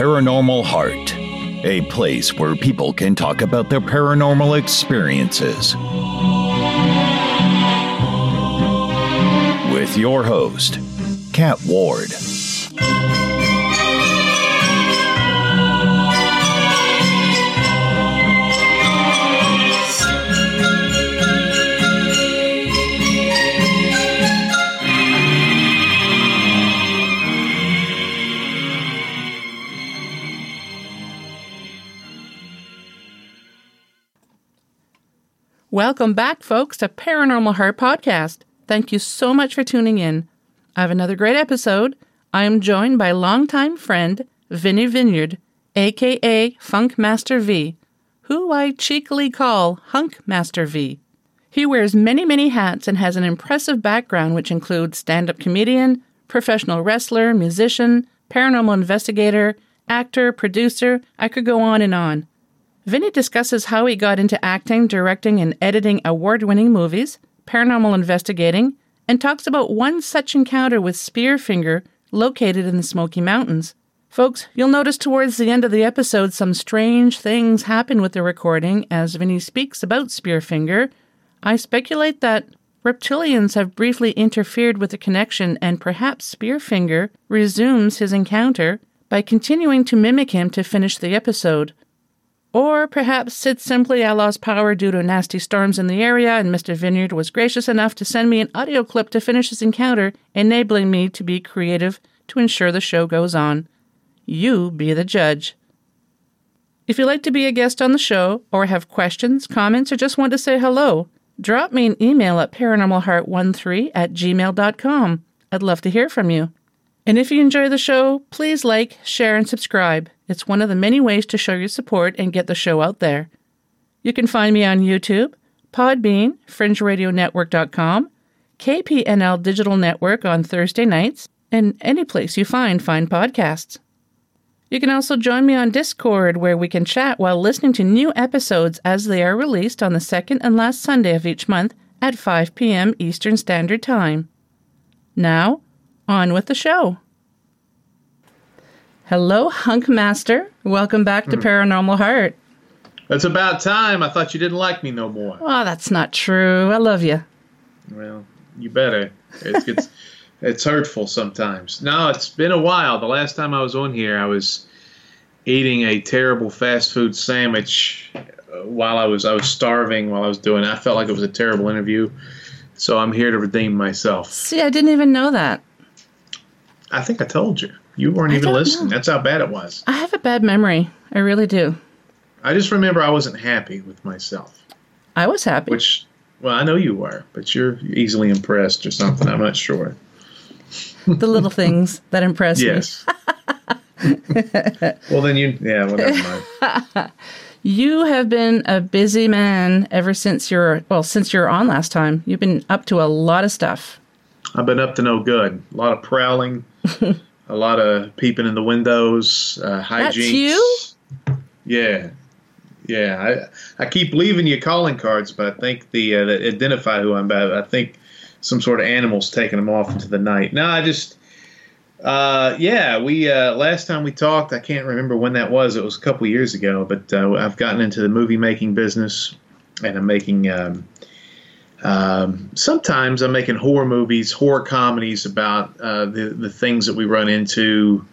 Paranormal Heart, a place where people can talk about their paranormal experiences. With your host, Kat Ward. Welcome back, folks, to Paranormal Heart Podcast. Thank you so much for tuning in. I have another great episode. I am joined by longtime friend Vinny Vineyard, aka Funk Master V, who I cheekily call Hunk Master V. He wears many, many hats and has an impressive background which includes stand up comedian, professional wrestler, musician, paranormal investigator, actor, producer. I could go on and on. Vinny discusses how he got into acting, directing, and editing award winning movies, paranormal investigating, and talks about one such encounter with Spearfinger located in the Smoky Mountains. Folks, you'll notice towards the end of the episode some strange things happen with the recording as Vinny speaks about Spearfinger. I speculate that reptilians have briefly interfered with the connection and perhaps Spearfinger resumes his encounter by continuing to mimic him to finish the episode. Or perhaps it's simply I lost power due to nasty storms in the area, and Mr. Vineyard was gracious enough to send me an audio clip to finish his encounter, enabling me to be creative to ensure the show goes on. You be the judge. If you'd like to be a guest on the show, or have questions, comments, or just want to say hello, drop me an email at paranormalheart13 at gmail.com. I'd love to hear from you. And if you enjoy the show, please like, share, and subscribe. It's one of the many ways to show your support and get the show out there. You can find me on YouTube, Podbean, FringeRadioNetwork.com, KPNL Digital Network on Thursday nights, and any place you find fine podcasts. You can also join me on Discord where we can chat while listening to new episodes as they are released on the second and last Sunday of each month at 5 p.m. Eastern Standard Time. Now, on with the show. Hello, Hunk Master. Welcome back to Paranormal Heart. It's about time. I thought you didn't like me no more. Oh, that's not true. I love you. Well, you better. It's it's, it's hurtful sometimes. No, it's been a while. The last time I was on here, I was eating a terrible fast food sandwich uh, while I was I was starving while I was doing. it. I felt like it was a terrible interview. So I'm here to redeem myself. See, I didn't even know that. I think I told you. You weren't I even listening. know. That's how bad it was. I have a bad memory. I really do. I just remember I wasn't happy with myself. I was happy. Which, well, I know you were, but you're easily impressed or something. I'm not sure. the little things that impress Yes. well, then you, yeah, well, never mind. me. You have been a busy man ever since you're well, since you were on last time. You've been up to a lot of stuff. I've been up to no good. A lot of prowling, a lot of peeping in the windows, uh, hijinks. That's you? Yeah, yeah. I I keep leaving you calling cards, but I think the uh, that identify who I'm about. I think some sort of animals taking them off into the night. No, I just. Uh, yeah, we uh, last time we talked, I can't remember when that was. It was a couple years ago, but uh, I've gotten into the movie making business, and I'm making. Um, um, sometimes I'm making horror movies, horror comedies about uh, the the things that we run into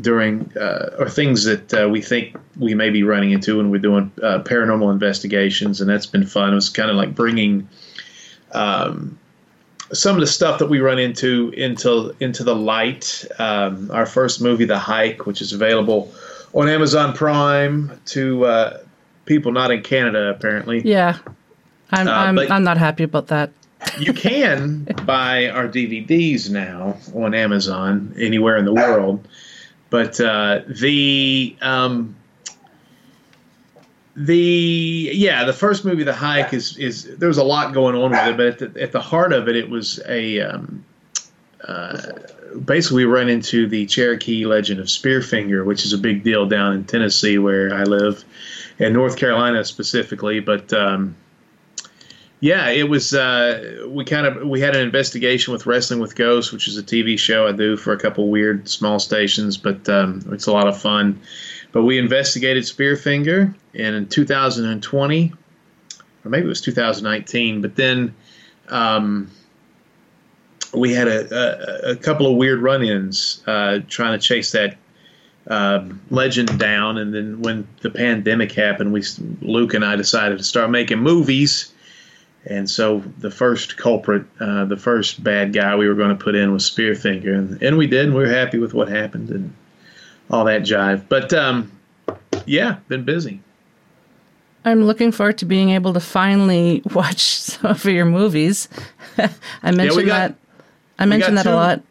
during uh, or things that uh, we think we may be running into when we're doing uh, paranormal investigations, and that's been fun. It was kind of like bringing um, some of the stuff that we run into into into the light. Um, our first movie, The Hike, which is available on Amazon Prime to uh, people not in Canada, apparently. Yeah. I'm Uh, I'm I'm not happy about that. You can buy our DVDs now on Amazon anywhere in the world, but uh, the um, the yeah the first movie, The Hike, is is there was a lot going on with it, but at the, at the heart of it, it was a um, uh, basically we run into the Cherokee legend of Spearfinger, which is a big deal down in Tennessee where I live, in North Carolina specifically, but. Um, yeah, it was. Uh, we kind of we had an investigation with Wrestling with Ghosts, which is a TV show I do for a couple weird small stations, but um, it's a lot of fun. But we investigated Spearfinger and in 2020, or maybe it was 2019. But then um, we had a, a, a, couple of weird run-ins uh, trying to chase that um, legend down. And then when the pandemic happened, we Luke and I decided to start making movies. And so the first culprit, uh, the first bad guy we were going to put in was Spearfinger, and, and we did. And we were happy with what happened and all that jive. But um, yeah, been busy. I'm looking forward to being able to finally watch some of your movies. I mentioned yeah, got, that. I mentioned that two, a lot.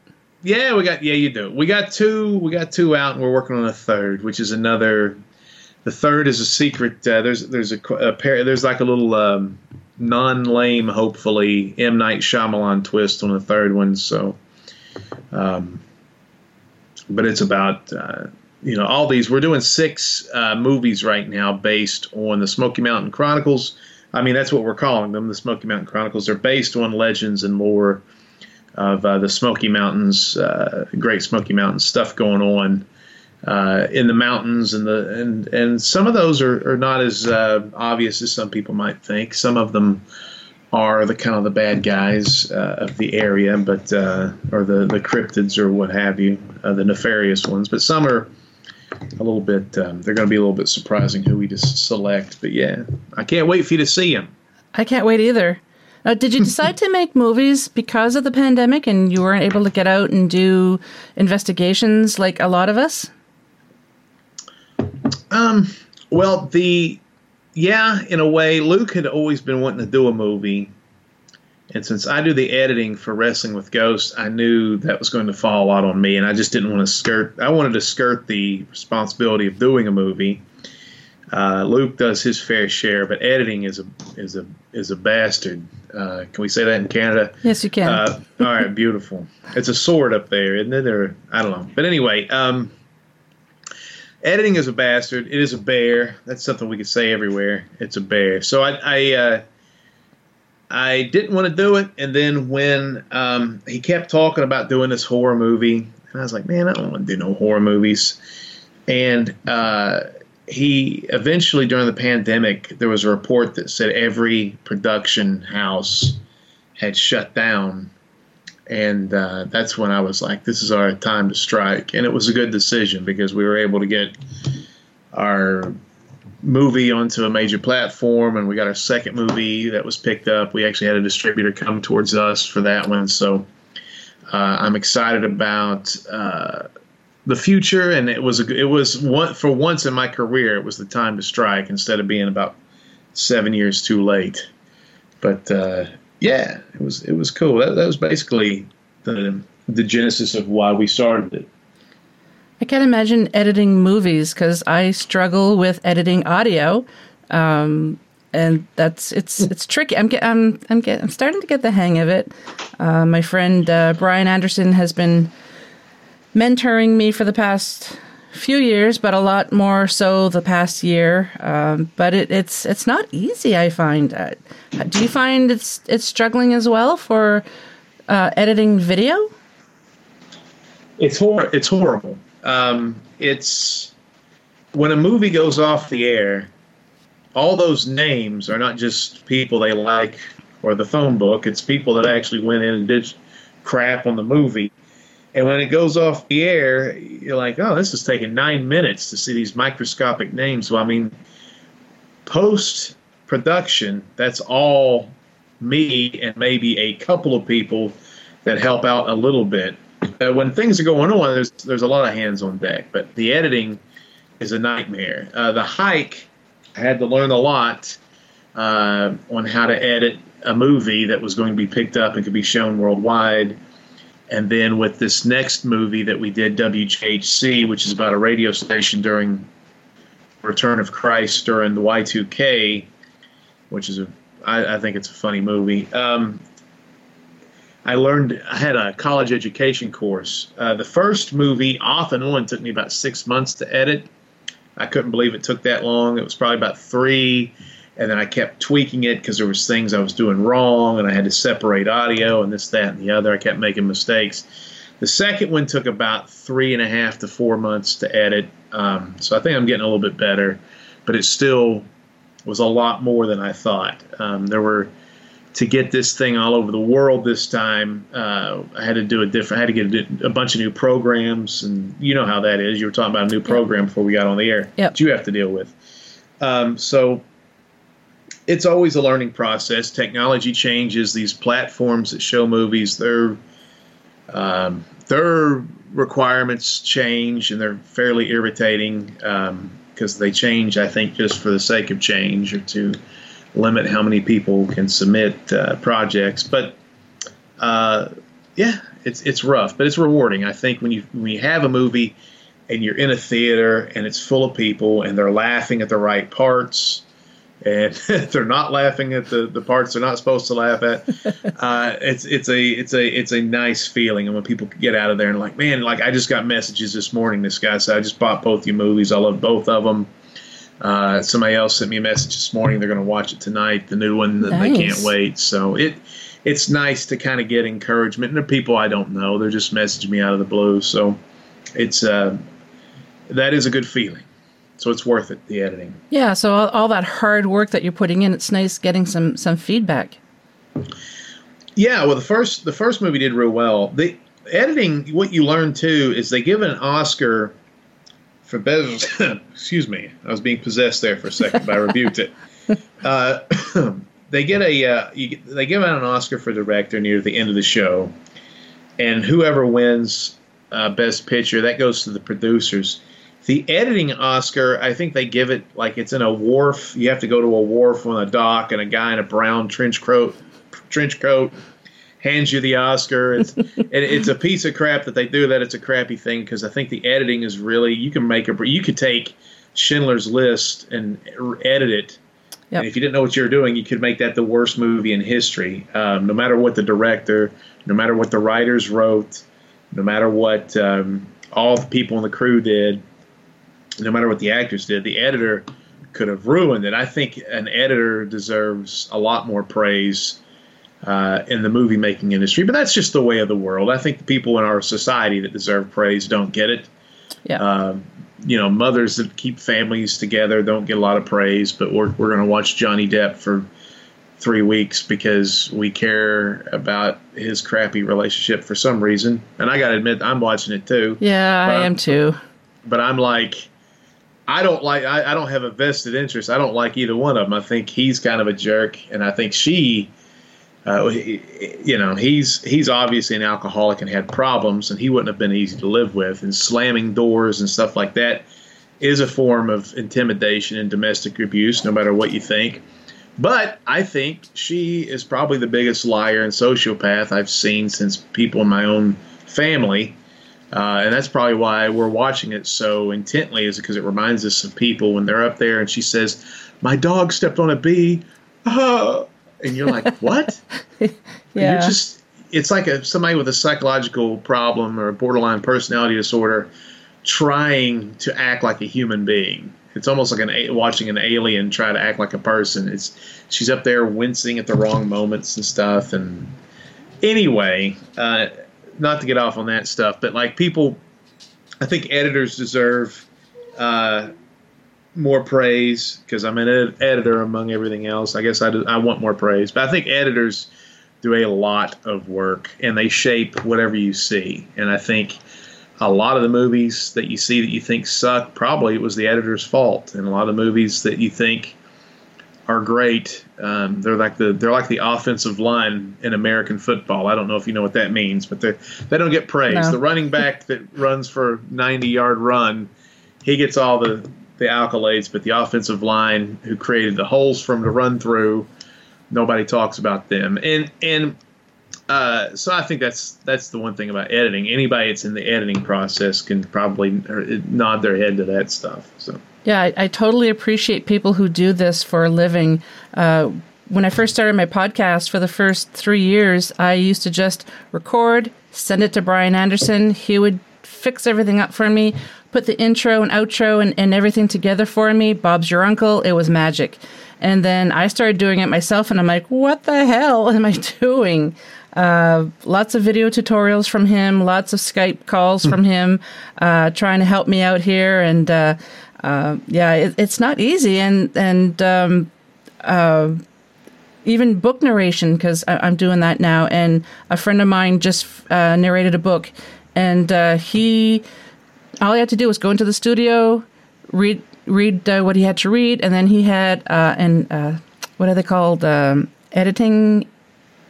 Yeah, we got. Yeah, you do. We got two. We got two out, and we're working on a third, which is another. The third is a secret. Uh, there's there's a, a pair. There's like a little um, non-lame, hopefully M Night Shyamalan twist on the third one. So, um, but it's about uh, you know all these. We're doing six uh, movies right now based on the Smoky Mountain Chronicles. I mean, that's what we're calling them. The Smoky Mountain Chronicles. They're based on legends and lore of uh, the Smoky Mountains, uh, Great Smoky Mountains stuff going on uh, in the mountains, and the and and some of those are, are not as uh, obvious as some people might think. Some of them are the kind of the bad guys uh, of the area, but uh, or the the cryptids or what have you, the nefarious ones. But some are a little bit. Um, they're going to be a little bit surprising who we just select. But yeah, I can't wait for you to see them. I can't wait either. Uh, did you decide to make movies because of the pandemic and you weren't able to get out and do investigations like a lot of us? Um, well, the yeah, in a way, Luke had always been wanting to do a movie, and since I do the editing for Wrestling with Ghosts, I knew that was going to fall a lot on me, and I just didn't want to skirt. I wanted to skirt the responsibility of doing a movie. Uh, Luke does his fair share, but editing is a is a is a bastard. Uh, can we say that in Canada? Yes, you can. Uh, all right, beautiful. It's a sword up there, isn't it? Or I don't know. But anyway, um, editing is a bastard. It is a bear. That's something we could say everywhere. It's a bear. So I I, uh, I didn't want to do it, and then when um, he kept talking about doing this horror movie, and I was like, man, I don't want to do no horror movies. And uh, he eventually during the pandemic, there was a report that said every production house had shut down and uh, that's when I was like, "This is our time to strike," and it was a good decision because we were able to get our movie onto a major platform, and we got our second movie that was picked up. We actually had a distributor come towards us for that one, so uh, I'm excited about uh, the future. And it was a, it was one for once in my career, it was the time to strike instead of being about seven years too late. But uh, yeah, it was it was cool. That, that was basically the the genesis of why we started it. I can't imagine editing movies because I struggle with editing audio, um, and that's it's it's tricky. I'm get, I'm I'm, get, I'm starting to get the hang of it. Uh, my friend uh, Brian Anderson has been mentoring me for the past few years, but a lot more so the past year. Um, but it, it's it's not easy. I find. Uh, do you find it's it's struggling as well for uh, editing video? It's hor- It's horrible. Um, it's when a movie goes off the air. All those names are not just people they like or the phone book. It's people that actually went in and did crap on the movie and when it goes off the air, you're like, oh, this is taking nine minutes to see these microscopic names. Well, I mean, post production, that's all me and maybe a couple of people that help out a little bit. Uh, when things are going on, there's there's a lot of hands on deck, but the editing is a nightmare. Uh, the hike, I had to learn a lot uh, on how to edit a movie that was going to be picked up and could be shown worldwide and then with this next movie that we did, WJHC, which is about a radio station during Return of Christ during the Y2K, which is a, I, I think it's a funny movie. Um, I learned I had a college education course. Uh, the first movie, off and on, took me about six months to edit. I couldn't believe it took that long. It was probably about three, and then I kept tweaking it because there was things I was doing wrong, and I had to separate audio and this, that, and the other. I kept making mistakes. The second one took about three and a half to four months to edit, um, so I think I'm getting a little bit better, but it still was a lot more than I thought. Um, there were to get this thing all over the world this time. Uh, I had to do a different. I had to get a, a, bunch of new programs, and you know how that is. You were talking about a new program yep. before we got on the air. Yep. That you have to deal with. Um, so it's always a learning process. Technology changes. These platforms that show movies, their um, their requirements change, and they're fairly irritating because um, they change. I think just for the sake of change, or to limit how many people can submit uh, projects. But uh, yeah, it's it's rough, but it's rewarding. I think when you when you have a movie and you're in a theater and it's full of people and they're laughing at the right parts and they're not laughing at the, the parts they're not supposed to laugh at. Uh, it's it's a it's a it's a nice feeling, and when people get out of there and like, man, like I just got messages this morning. This guy said I just bought both your movies. I love both of them. Uh, somebody else sent me a message this morning. They're going to watch it tonight. The new one. Nice. They can't wait. So it it's nice to kind of get encouragement. And the people I don't know, they're just messaging me out of the blue. So it's uh, that is a good feeling so it's worth it the editing. Yeah so all, all, that hard work that you're putting in it's nice getting some some feedback. Yeah well the first the first movie did real well. The editing what you learn too is they give an oscar for best excuse me i was being possessed there for a second but i rebuked it. Uh, they get a uh, you, they give out an oscar for director near the end of the show and whoever wins uh, best picture that goes to the producers the editing Oscar, I think they give it like it's in a wharf. You have to go to a wharf on a dock, and a guy in a brown trench coat, trench coat, hands you the Oscar. It's it's a piece of crap that they do that. It's a crappy thing because I think the editing is really you can make a you could take Schindler's List and edit it. Yep. And if you didn't know what you were doing, you could make that the worst movie in history. Um, no matter what the director, no matter what the writers wrote, no matter what um, all the people in the crew did, no matter what the actors did, the editor could have ruined it. I think an editor deserves a lot more praise uh, in the movie making industry, but that's just the way of the world. I think the people in our society that deserve praise don't get it. Yeah. Um, you know, mothers that keep families together don't get a lot of praise, but we're, we're going to watch Johnny Depp for three weeks because we care about his crappy relationship for some reason. And I got to admit, I'm watching it too. Yeah, I am too. But I'm like, I don't like. I, I, don't have a vested interest. I don't like either one of them. I think he's kind of a jerk, and I think she, uh, you know, he's he's obviously an alcoholic and had problems, and he wouldn't have been easy to live with. And slamming doors and stuff like that is a form of intimidation and domestic abuse, no matter what you think. But I think she is probably the biggest liar and sociopath I've seen since people in my own family uh, and that's probably why we're watching it so intently, is because it reminds us of people when they're up there and she says, My dog stepped on a bee. Uh, and you're like, What? yeah. You're just, it's like a, somebody with a psychological problem or a borderline personality disorder trying to act like a human being. It's almost like an watching an alien try to act like a person. It's she's up there wincing at the wrong moments and stuff. And anyway, uh, not to get off on that stuff, but like people, I think editors deserve uh, more praise because I'm an ed- editor among everything else. I guess I, do, I want more praise, but I think editors do a lot of work and they shape whatever you see. And I think a lot of the movies that you see that you think suck, probably it was the editor's fault. And a lot of the movies that you think are great. Um, they're like the they're like the offensive line in American football. I don't know if you know what that means, but they they don't get praise. No. The running back that runs for 90 yard run, he gets all the the accolades, but the offensive line who created the holes for him to run through, nobody talks about them. And and uh, so I think that's that's the one thing about editing. Anybody that's in the editing process can probably nod their head to that stuff. So. Yeah, I, I, totally appreciate people who do this for a living. Uh, when I first started my podcast for the first three years, I used to just record, send it to Brian Anderson. He would fix everything up for me, put the intro and outro and, and everything together for me. Bob's your uncle. It was magic. And then I started doing it myself, and I'm like, what the hell am I doing? Uh, lots of video tutorials from him, lots of Skype calls from him, uh, trying to help me out here. And uh, uh yeah, it, it's not easy. And and um, uh, even book narration because I'm doing that now. And a friend of mine just uh, narrated a book, and he all he had to do was go into the studio, read read uh, what he had to read, and then he had uh, an uh, what are they called um, editing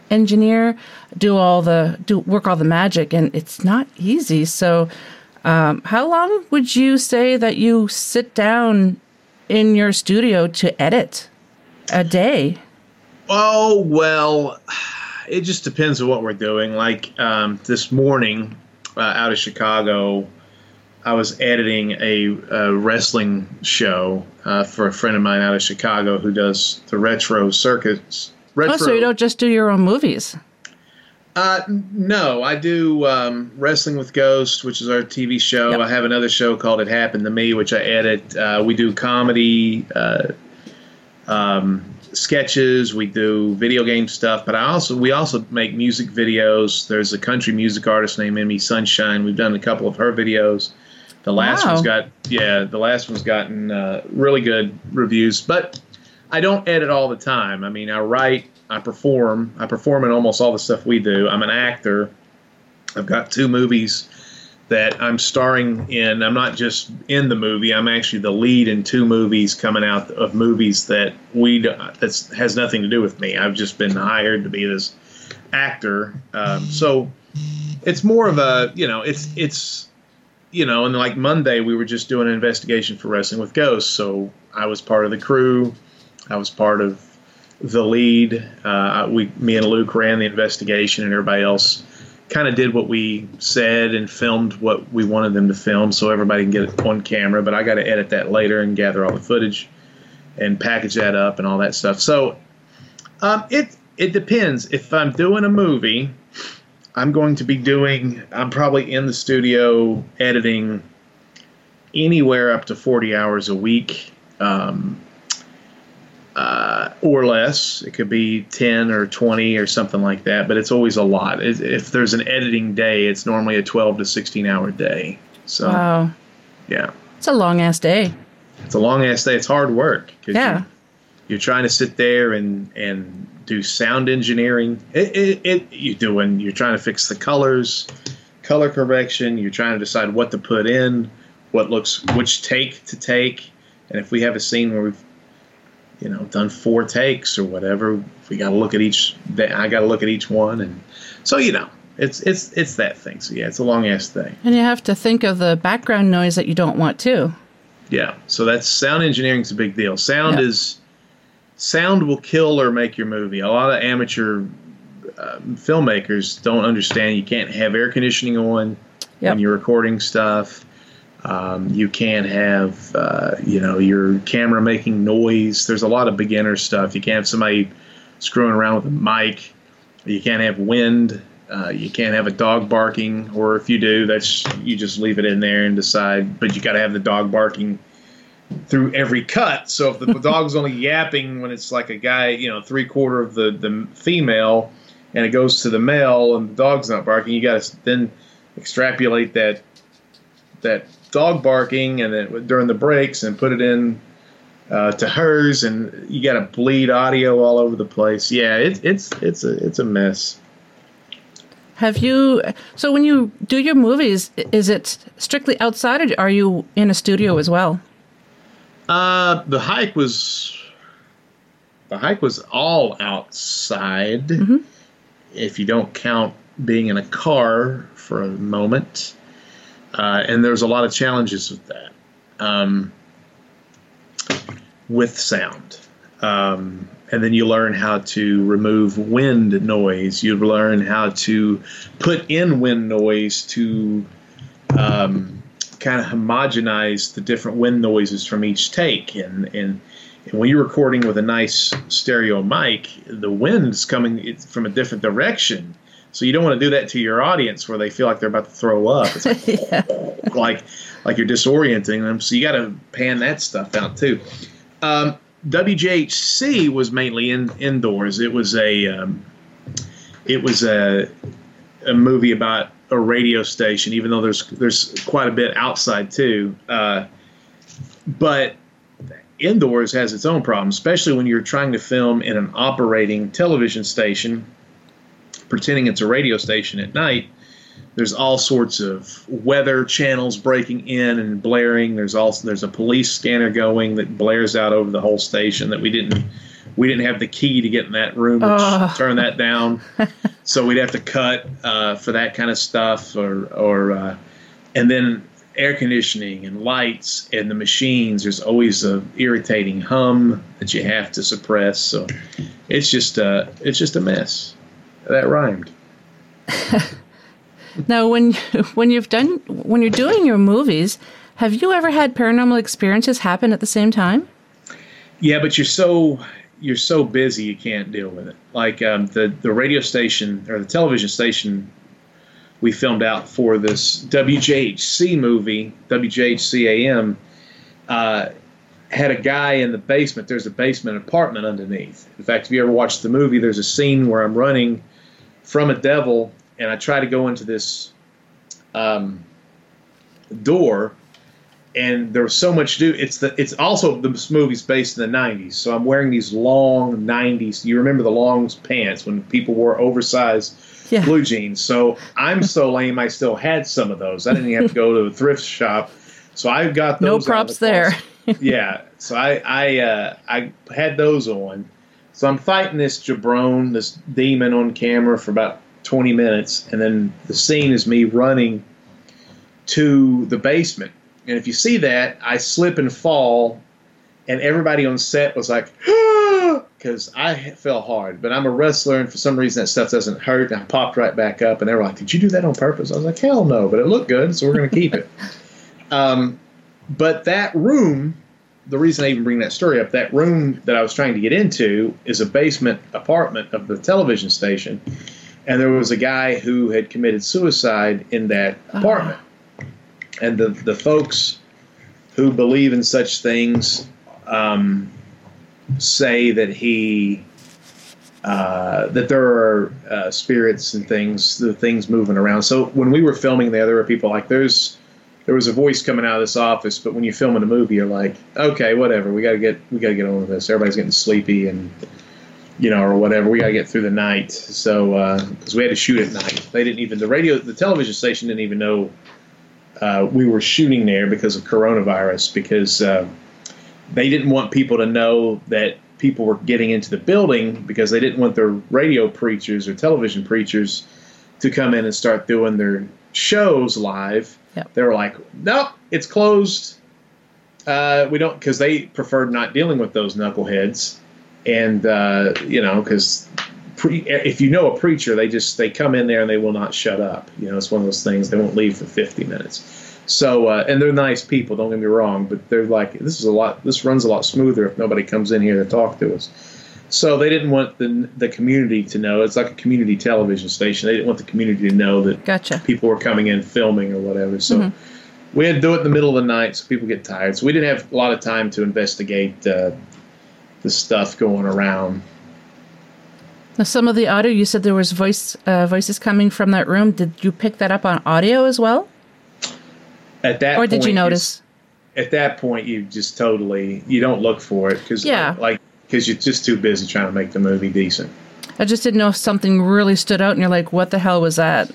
engineer do all the do work all the magic, and it's not easy. So, um, how long would you say that you sit down in your studio to edit a day? Oh well, it just depends on what we're doing. Like um, this morning, uh, out of Chicago I was editing a, a wrestling show uh, for a friend of mine out of Chicago who does the retro circuits. Retro. Oh, so you don't just do your own movies? Uh, no, I do um, Wrestling with Ghost, which is our TV show. Yep. I have another show called It Happened to Me, which I edit. Uh, we do comedy, uh, um, sketches. We do video game stuff, but I also we also make music videos. There's a country music artist named Emmy Sunshine. We've done a couple of her videos. The last wow. one's got yeah, the last one's gotten uh, really good reviews, but I don't edit all the time. I mean, I write, I perform, I perform in almost all the stuff we do. I'm an actor. I've got two movies that I'm starring in. I'm not just in the movie. I'm actually the lead in two movies coming out of movies that we that has nothing to do with me. I've just been hired to be this actor. Um, so it's more of a you know it's it's you know, and like Monday, we were just doing an investigation for Wrestling with Ghosts. So I was part of the crew. I was part of the lead. Uh, we, me and Luke ran the investigation, and everybody else kind of did what we said and filmed what we wanted them to film, so everybody can get it on camera. But I got to edit that later and gather all the footage and package that up and all that stuff. So um, it it depends. If I'm doing a movie I'm going to be doing, I'm probably in the studio editing anywhere up to 40 hours a week um, uh, or less. It could be 10 or 20 or something like that, but it's always a lot. If there's an editing day, it's normally a 12 to 16 hour day. So, wow. yeah. It's a long ass day. It's a long ass day. It's hard work. Yeah. You're, you're trying to sit there and, and do sound engineering. It, it, it you doing you're trying to fix the colors, color correction. You're trying to decide what to put in, what looks which take to take, and if we have a scene where we've you know done four takes or whatever, we got to look at each. I got to look at each one, and so you know it's it's it's that thing. So yeah, it's a long ass thing. And you have to think of the background noise that you don't want too. Yeah, so that's sound engineering is a big deal. Sound is sound will kill or make your movie. A lot of amateur uh, filmmakers don't understand you can't have air conditioning on yep. when you're recording stuff. Um, you can't have, uh, you know, your camera making noise. There's a lot of beginner stuff. You can't have somebody screwing around with a mic. You can't have wind. Uh, you can't have a dog barking, or if you do, that's you just leave it in there and decide. But you got to have the dog barking through every cut. So if the dog's only yapping when it's like a guy, you know, three quarter of the the female, and it goes to the male and the dog's not barking, you got to then extrapolate that that dog barking and then during the breaks and put it in uh, to hers, and you got to bleed audio all over the place. Yeah, it's it's it's a it's a mess. Have you? So when you do your movies, is it strictly outside, or are you in a studio as well? Uh, the hike was the hike was all outside. Mm-hmm. If you don't count being in a car for a moment, uh, and there's a lot of challenges with that, um, with sound. Um, and then you learn how to remove wind noise. You learn how to put in wind noise to um, kind of homogenize the different wind noises from each take. And, and, and when you're recording with a nice stereo mic, the wind's coming from a different direction So you don't want to do that to your audience where they feel like they're about to throw up. It's like, yeah. like, like you're disorienting them. So you got to pan that stuff out too. Um, WJHC was mainly in indoors. It was a um, it was a a movie about a radio station, even though there's there's quite a bit outside too. Uh, but indoors has its own problems, especially when you're trying to film in an operating television station, pretending it's a radio station at night. There's all sorts of weather channels breaking in and blaring. There's also there's a police scanner going that blares out over the whole station that we didn't we didn't have the key to get in that room to Oh. turn that down. so we'd have to cut uh, for that kind of stuff, or or uh, and then air conditioning and lights and the machines. There's always a irritating hum that you have to suppress. So it's just uh, it's just a mess. That rhymed. Now, when when you've done when you're doing your movies, have you ever had paranormal experiences happen at the same time? Yeah, but you're so you're so busy you can't deal with it. Like um, the the radio station or the television station we filmed out for this WJHC movie, WJHC AM, uh, had a guy in the basement. There's a basement apartment underneath. In fact, if you ever watched the movie, there's a scene where I'm running from a devil and I try to go into this um, door and there was so much to do. It's the it's also the movie's based in the '90s, so I'm wearing these long '90s. You remember the long pants when people wore oversized Yeah. blue jeans. So I'm so lame. I still had some of those. I didn't even have to go to a thrift shop. So I got No those. of props the there. yeah. So I I uh, I had those on. So I'm fighting this jabron, this demon on camera for about 20 minutes, and then the scene is me running to the basement. And if you see that, I slip and fall, and everybody on set was like, because I fell hard. But I'm a wrestler, and for some reason that stuff doesn't hurt. And I popped right back up, and they were like, "Did you do that on purpose?" I was like, "Hell no!" But it looked good, so we're going to keep it. Um, but that room, the reason I even bring that story up, that room that I was trying to get into is a basement apartment of the television station, and there was a guy who had committed suicide in that apartment. And the the folks who believe in such things um, say that he uh, that there are uh, spirits and things, the things moving around. So when we were filming there, there were people like there's there was a voice coming out of this office, but when you're filming a movie, you're like, okay, whatever, we got to get we got to get on with this. Everybody's getting sleepy and you know, or whatever. We got to get through the night. So because we had to shoot at night, they didn't even the radio, the television station didn't even know uh, we were shooting there because of coronavirus because uh, they didn't want people to know that people were getting into the building because they didn't want their radio preachers or television preachers to come in and start doing their shows live. They were like, nope, it's closed. Uh, we don't because they preferred not dealing with those knuckleheads, and uh, you know because if you know a preacher, they just they come in there and they will not shut up. You know, it's one of those things they won't leave for fifty minutes. So uh, and they're nice people. Don't get me wrong, but they're like this is a lot. This runs a lot smoother if nobody comes in here to talk to us. So they didn't want the the community to know. It's like a community television station. They didn't want the community to know that Gotcha. people were coming in filming or whatever. So we had to do it in the middle of the night, so people get tired. So we didn't have a lot of time to investigate uh, the stuff going around. Now, some of the audio you said there was voice uh, voices coming from that room. Did you pick that up on audio as well, At that or did you notice? At that point, you just totally you don't look for it because Yeah. like because you're just too busy trying to make the movie decent. I just didn't know if something really stood out, and you're like, "What the hell was that?"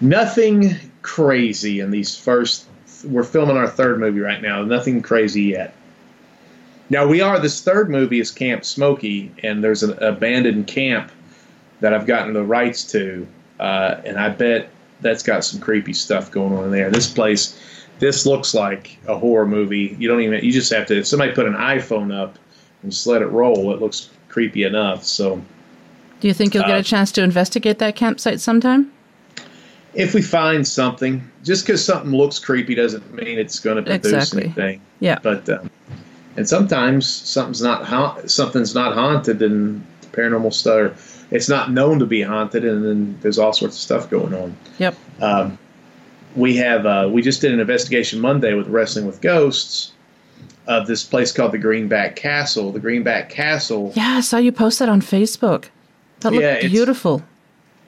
Nothing crazy in these first. We're filming our third movie right now. Nothing crazy yet. Now we are. This third movie is Camp Smoky, and there's an abandoned camp that I've gotten the rights to, uh, and I bet that's got some creepy stuff going on in there. This place, this looks like a horror movie. You don't even. You just have to. Somebody put an iPhone up and just let it roll, it looks creepy enough. So Do you think you'll get Uh, a chance to investigate that campsite sometime? if we find something, just because something looks creepy doesn't mean it's going to produce Exactly. anything. Yeah. But um, and sometimes something's not ha- something's not haunted and paranormal stuff. it's not known to be haunted, and then there's all sorts of stuff going on. Yep. Um, we have uh, we just did an investigation Monday with Wrestling with Ghosts of this place called the Greenback Castle. The Greenback Castle. Yeah, I saw you post that on Facebook. That looked Yeah, it's- beautiful.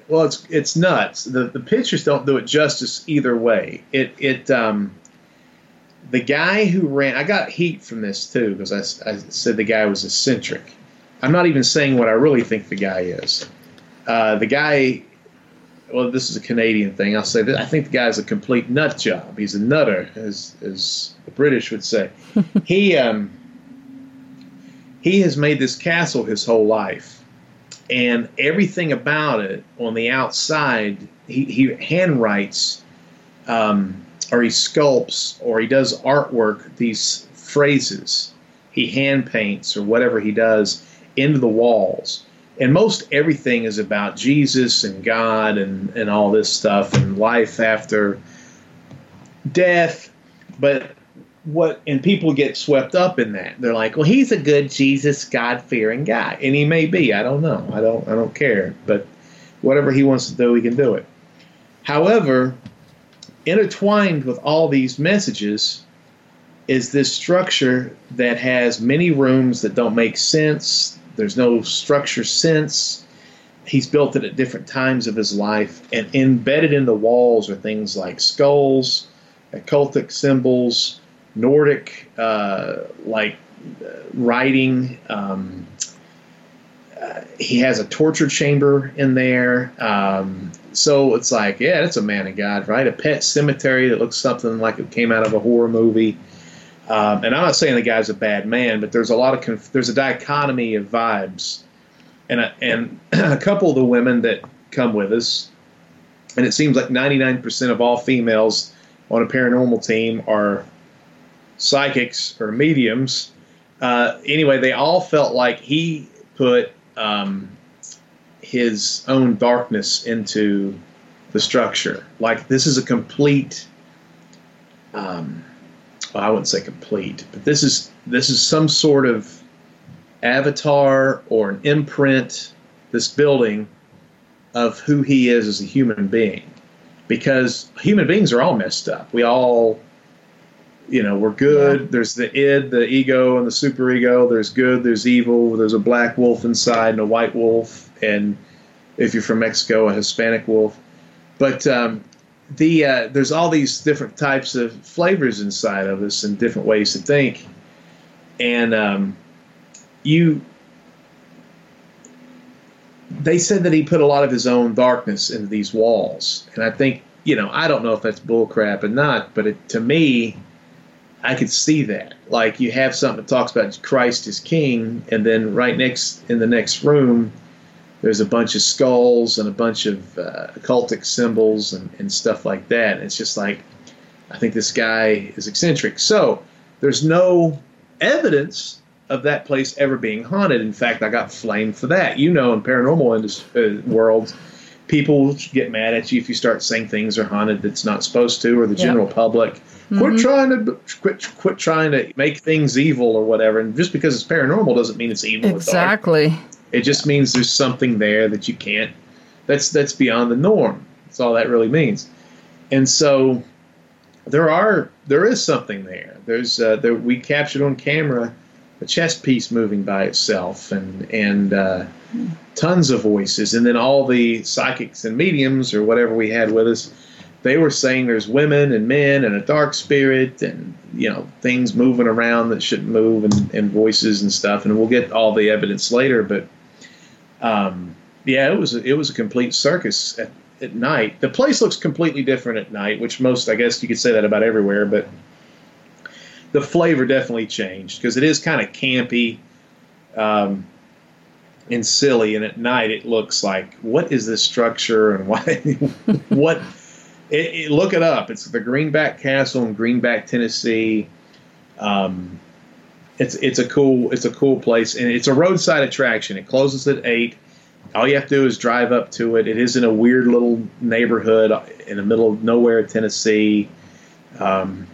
Well, it's it's nuts. The the pictures don't do it justice either way. It it um the guy who ran I got heat from this too because I, I said the guy was eccentric. I'm not even saying what I really think the guy is. Uh, the guy well, this is a Canadian thing. I'll say that I think the guy's a complete nut job. He's a nutter, as as the British would say. he um he has made this castle his whole life and everything about it on the outside he, he handwrites um, or he sculpts or he does artwork these phrases he hand paints or whatever he does into the walls and most everything is about jesus and god and, and all this stuff and life after death but what and people get swept up in that. They're like, "Well, he's a good Jesus God-fearing guy." And he may be. I don't know. I don't I don't care. But whatever he wants to do, he can do it. However, intertwined with all these messages is this structure that has many rooms that don't make sense. There's no structure sense. He's built it at different times of his life, and embedded in the walls are things like skulls, occultic symbols, Nordic uh, like uh, writing. Um, uh, he has a torture chamber in there. Um, so it's like, yeah, that's a man of God, right? A pet cemetery that looks something like it came out of a horror movie. Um, and I'm not saying the guy's a bad man, but there's a lot of conf- there's a dichotomy of vibes, and a, and a couple of the women that come with us, and it seems like 99% of all females on a paranormal team are psychics or mediums. Uh, anyway, they all felt like he put um, his own darkness into the structure. Like this is a complete. Um, I wouldn't say complete, but this is this is some sort of avatar or an imprint. This building of who he is as a human being, because human beings are all messed up. We all you know, we're good. There's the id, the ego, and the superego. There's good, there's evil. There's a black wolf inside and a white wolf, and if you're from Mexico, a Hispanic wolf. But um, the uh, there's all these different types of flavors inside of us and different ways to think, and um, you. They said that he put a lot of his own darkness into these walls, and I think you know I don't know if that's bullcrap or not, but it, to me, I could see that. Like you have something that talks about Christ as King, and then right next in the next room, there's a bunch of skulls and a bunch of uh, occultic symbols and, and stuff like that. It's just like, I think this guy is eccentric. So there's no evidence of that place ever being haunted. In fact, I got flamed for that. You know, in paranormal industry, uh, world, people get mad at you if you start saying things are haunted that's not supposed to, or the Yeah. general public. Quit trying to quit quit trying to make things evil or whatever. And just because it's paranormal doesn't mean it's evil. dark. It just means there's something there that you can't. That's that's beyond the norm. That's all that really means. And so there are there is something there. There's uh, there we captured on camera a chess piece moving by itself and and uh, tons of voices and then all the psychics and mediums or whatever we had with us they were saying there's women and men and a dark spirit and you know things moving around that shouldn't move and, and voices and stuff and we'll get all the evidence later but um, yeah it was a, it was a complete circus at, at night the place looks completely different at night which most i guess you could say that about everywhere but the flavor definitely changed because it is kind of campy um, and silly and at night it looks like what is this structure and why what it, it, look it up. It's the Greenback Castle in Greenback, Tennessee. Um, it's it's a cool it's a cool place and it's a roadside attraction. It closes at eight. All you have to do is drive up to it. It is in a weird little neighborhood in the middle of nowhere, Tennessee. Um,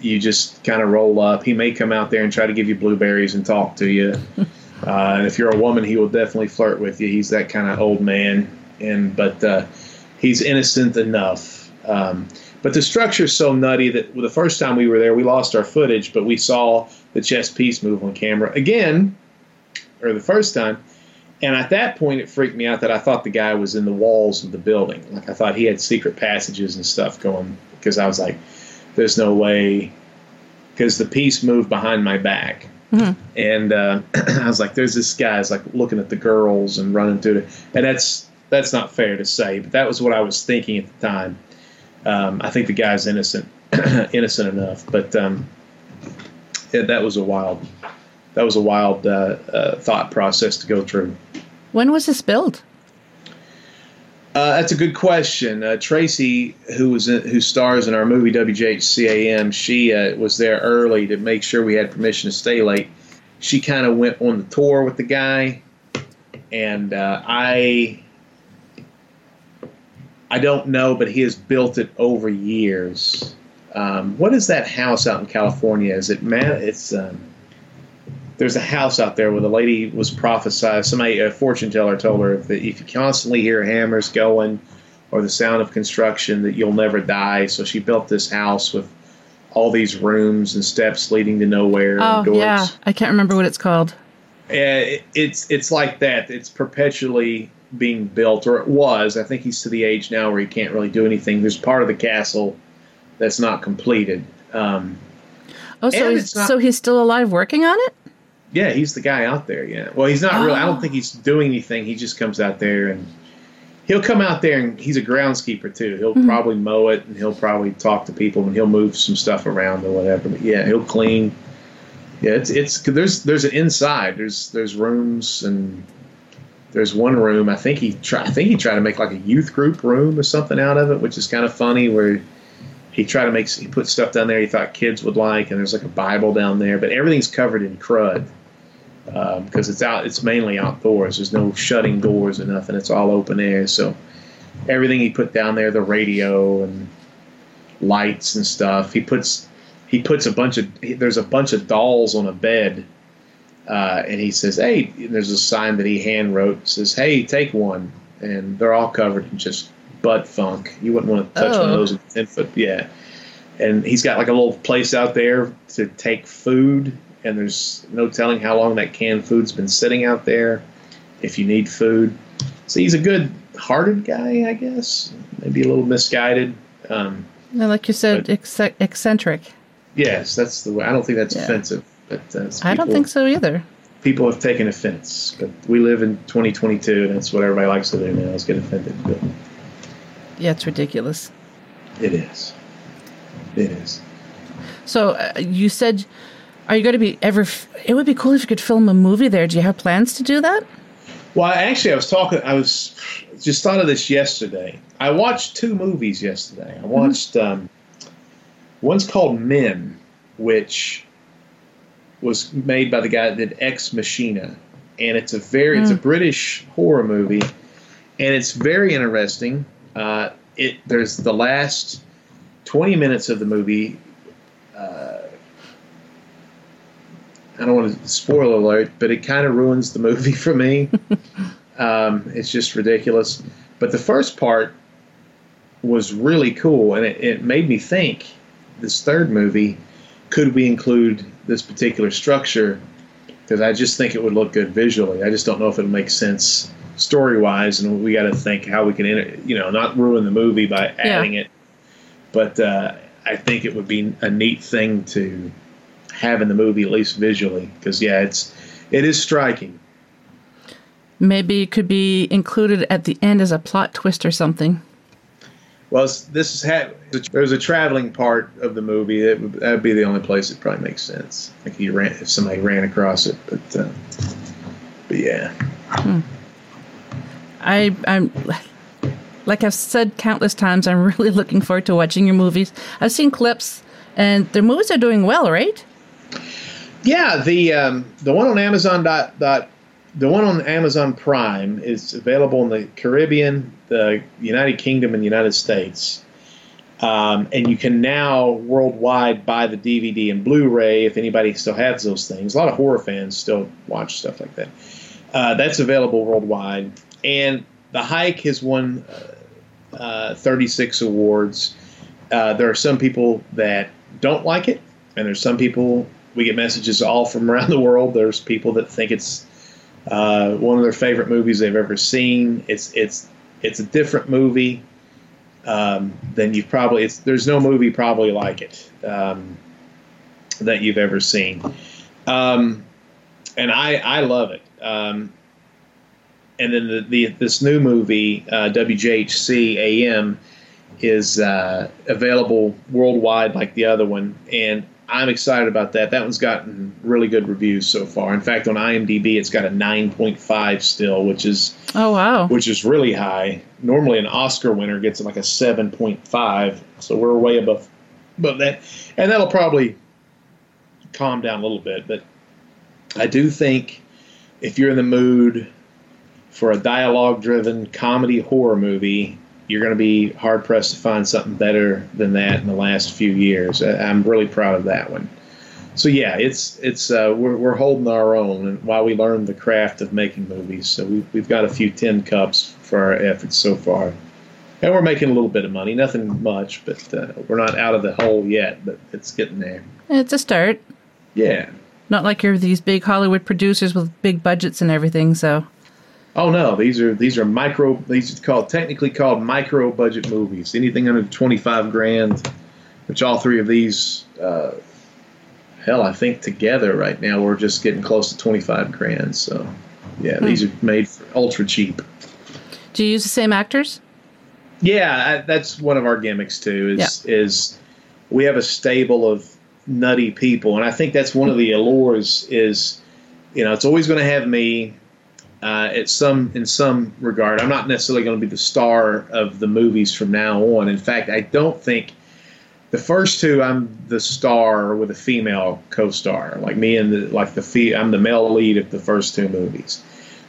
you just kind of roll up. He may come out there and try to give you blueberries and talk to you. Uh, and if you're a woman, he will definitely flirt with you. He's that kind of old man, and but uh, he's innocent enough. Um, but the structure is so nutty that the first time we were there, we lost our footage, but we saw the chess piece move on camera again, or the first time. And at that point, it freaked me out that I thought the guy was in the walls of the building. Like I thought he had secret passages and stuff going because I was like, "There's no way," because the piece moved behind my back, mm-hmm. and uh, I was like, "There's this guy's like looking at the girls and running through it," and that's that's not fair to say, but that was what I was thinking at the time. Um, I think the guy's innocent, innocent enough, but um, yeah, that was a wild, that was a wild uh, uh, thought process to go through. When was this built? Uh, that's a good question. Uh, Tracy, who was in, who stars in our movie WJHCAM, she uh, was there early to make sure we had permission to stay late. She kind of went on the tour with the guy, and uh, I I don't know, but he has built it over years. Um, what is that house out in California? Is it man? It's um, there's a house out there where the lady was prophesied. Somebody, a fortune teller, told her that if you constantly hear hammers going or the sound of construction, that you'll never die. So she built this house with all these rooms and steps leading to nowhere. Oh yeah, I can't remember what it's called. Uh, it's it's like that. It's perpetually being built, or it was. I think he's to the age now where he can't really do anything. There's part of the castle that's not completed. Um, oh, so he's, not, so he's still alive working on it? Yeah, he's the guy out there. Yeah. Well, he's not oh. really. I don't oh. think he's doing anything. He just comes out there and he'll come out there and he's a groundskeeper too. He'll mm-hmm. probably mow it and he'll probably talk to people and he'll move some stuff around or whatever. But yeah, he'll clean. Yeah, it's it's there's there's an inside. There's there's rooms and there's one room. I think he tried. I think he tried to make like a youth group room or something out of it, which is kind of funny. Where he tried to make he put stuff down there he thought kids would like, and there's like a Bible down there, but everything's covered in crud because um, it's out. It's mainly outdoors. There's no shutting doors or nothing. It's all open air. So everything he put down there, the radio and lights and stuff. He puts he puts a bunch of there's a bunch of dolls on a bed uh, and he says, "Hey," there's a sign that he hand wrote. Says, "Hey, take one," and they're all covered in just butt funk. You wouldn't want to touch oh. one of oh. those with ten foot. Yeah, and he's got like a little place out there to take food, and there's no telling how long that canned food's been sitting out there. If you need food, so he's a good-hearted guy, I guess. Maybe a little misguided. Um, like you said, but, eccentric. Yes, that's the way. I don't think that's yeah. offensive. But uh, people, I don't think so either. People have taken offense, but we live in 2022, and that's what everybody likes to do now is get offended. But yeah, it's ridiculous. It is. It is. So uh, you said, are you going to be ever? F- it would be cool if you could film a movie there. Do you have plans to do that? Well, actually, I was talking. I was just thought of this yesterday. I watched two movies yesterday. I mm-hmm. watched mm-hmm. um, one's called Men, which was made by the guy that did Ex Machina, and it's a very mm. it's a hmm. British horror movie, and it's very interesting. Uh, it there's the last twenty minutes of the movie. Uh, I don't want to spoil alert, but it kind of ruins the movie for me. um, it's just ridiculous. But the first part was really cool, and it, it made me think. This third movie, could we include this particular structure because I just think it would look good visually. I just don't know if it'll make sense story wise, and we got to think how we can, you know, not ruin the movie by adding yeah. it. But uh, I think it would be a neat thing to have in the movie, at least visually, because yeah, it's it is striking. Maybe it could be included at the end as a plot twist or something. Well, this is ha- there's a traveling part of the movie. That would, that would be the only place it probably makes sense. Like if you ran, if somebody ran across it, but uh, but yeah. Hmm. I I'm like I've said countless times. I'm really looking forward to watching your movies. I've seen clips, and their movies are doing well, right? Yeah, the um, the one on Amazon dot dot the one on Amazon Prime is available in the Caribbean, the United Kingdom, and the United States. Um, and you can now worldwide buy the DVD and Blu-ray if anybody still has those things. A lot of horror fans still watch stuff like that. Uh, that's available worldwide, and The Hike has won uh, uh, 36 awards. Uh, there are some people that don't like it, and there's some people. We get messages all from around the world. There's people that think it's uh, one of their favorite movies they've ever seen. It's it's it's a different movie um, then you've probably it's, there's no movie probably like it um, that you've ever seen, um, and I I love it. Um, and then the, the this new movie uh, WJHC AM is uh, available worldwide like the other one, and I'm excited about that. That one's gotten really good reviews so far. In fact, on IMDb, it's got a 9.5 still, which is oh wow, which is really high. Normally, an Oscar winner gets like a 7.5, so we're way above above that, and that'll probably calm down a little bit. But I do think if you're in the mood for a dialogue-driven comedy horror movie, you're going to be hard pressed to find something better than that in the last few years. I'm really proud of that one. So yeah, it's it's uh, we're we're holding our own and while we learn the craft of making movies. So we've we've got a few tin cups for our efforts so far, and we're making a little bit of money. Nothing much, but uh, we're not out of the hole yet. But it's getting there. It's a start. Yeah. Not like you're these big Hollywood producers with big budgets and everything. So Oh no, these are these are micro. These are called technically called micro budget movies. Anything under twenty five grand, which all three of these, uh, hell, I think together right now we're just getting close to twenty five grand. So, yeah, hmm. these are made for ultra cheap. Do you use the same actors? Yeah, I, that's one of our gimmicks too. Is yeah. is we have a stable of nutty people, and I think that's one of the allures. Is you know, it's always going to have me uh, at some in some regard. I'm not necessarily going to be the star of the movies from now on. In fact, I don't think the first two I'm the star with a female co-star, like me and the like the fee, I'm the male lead of the first two movies.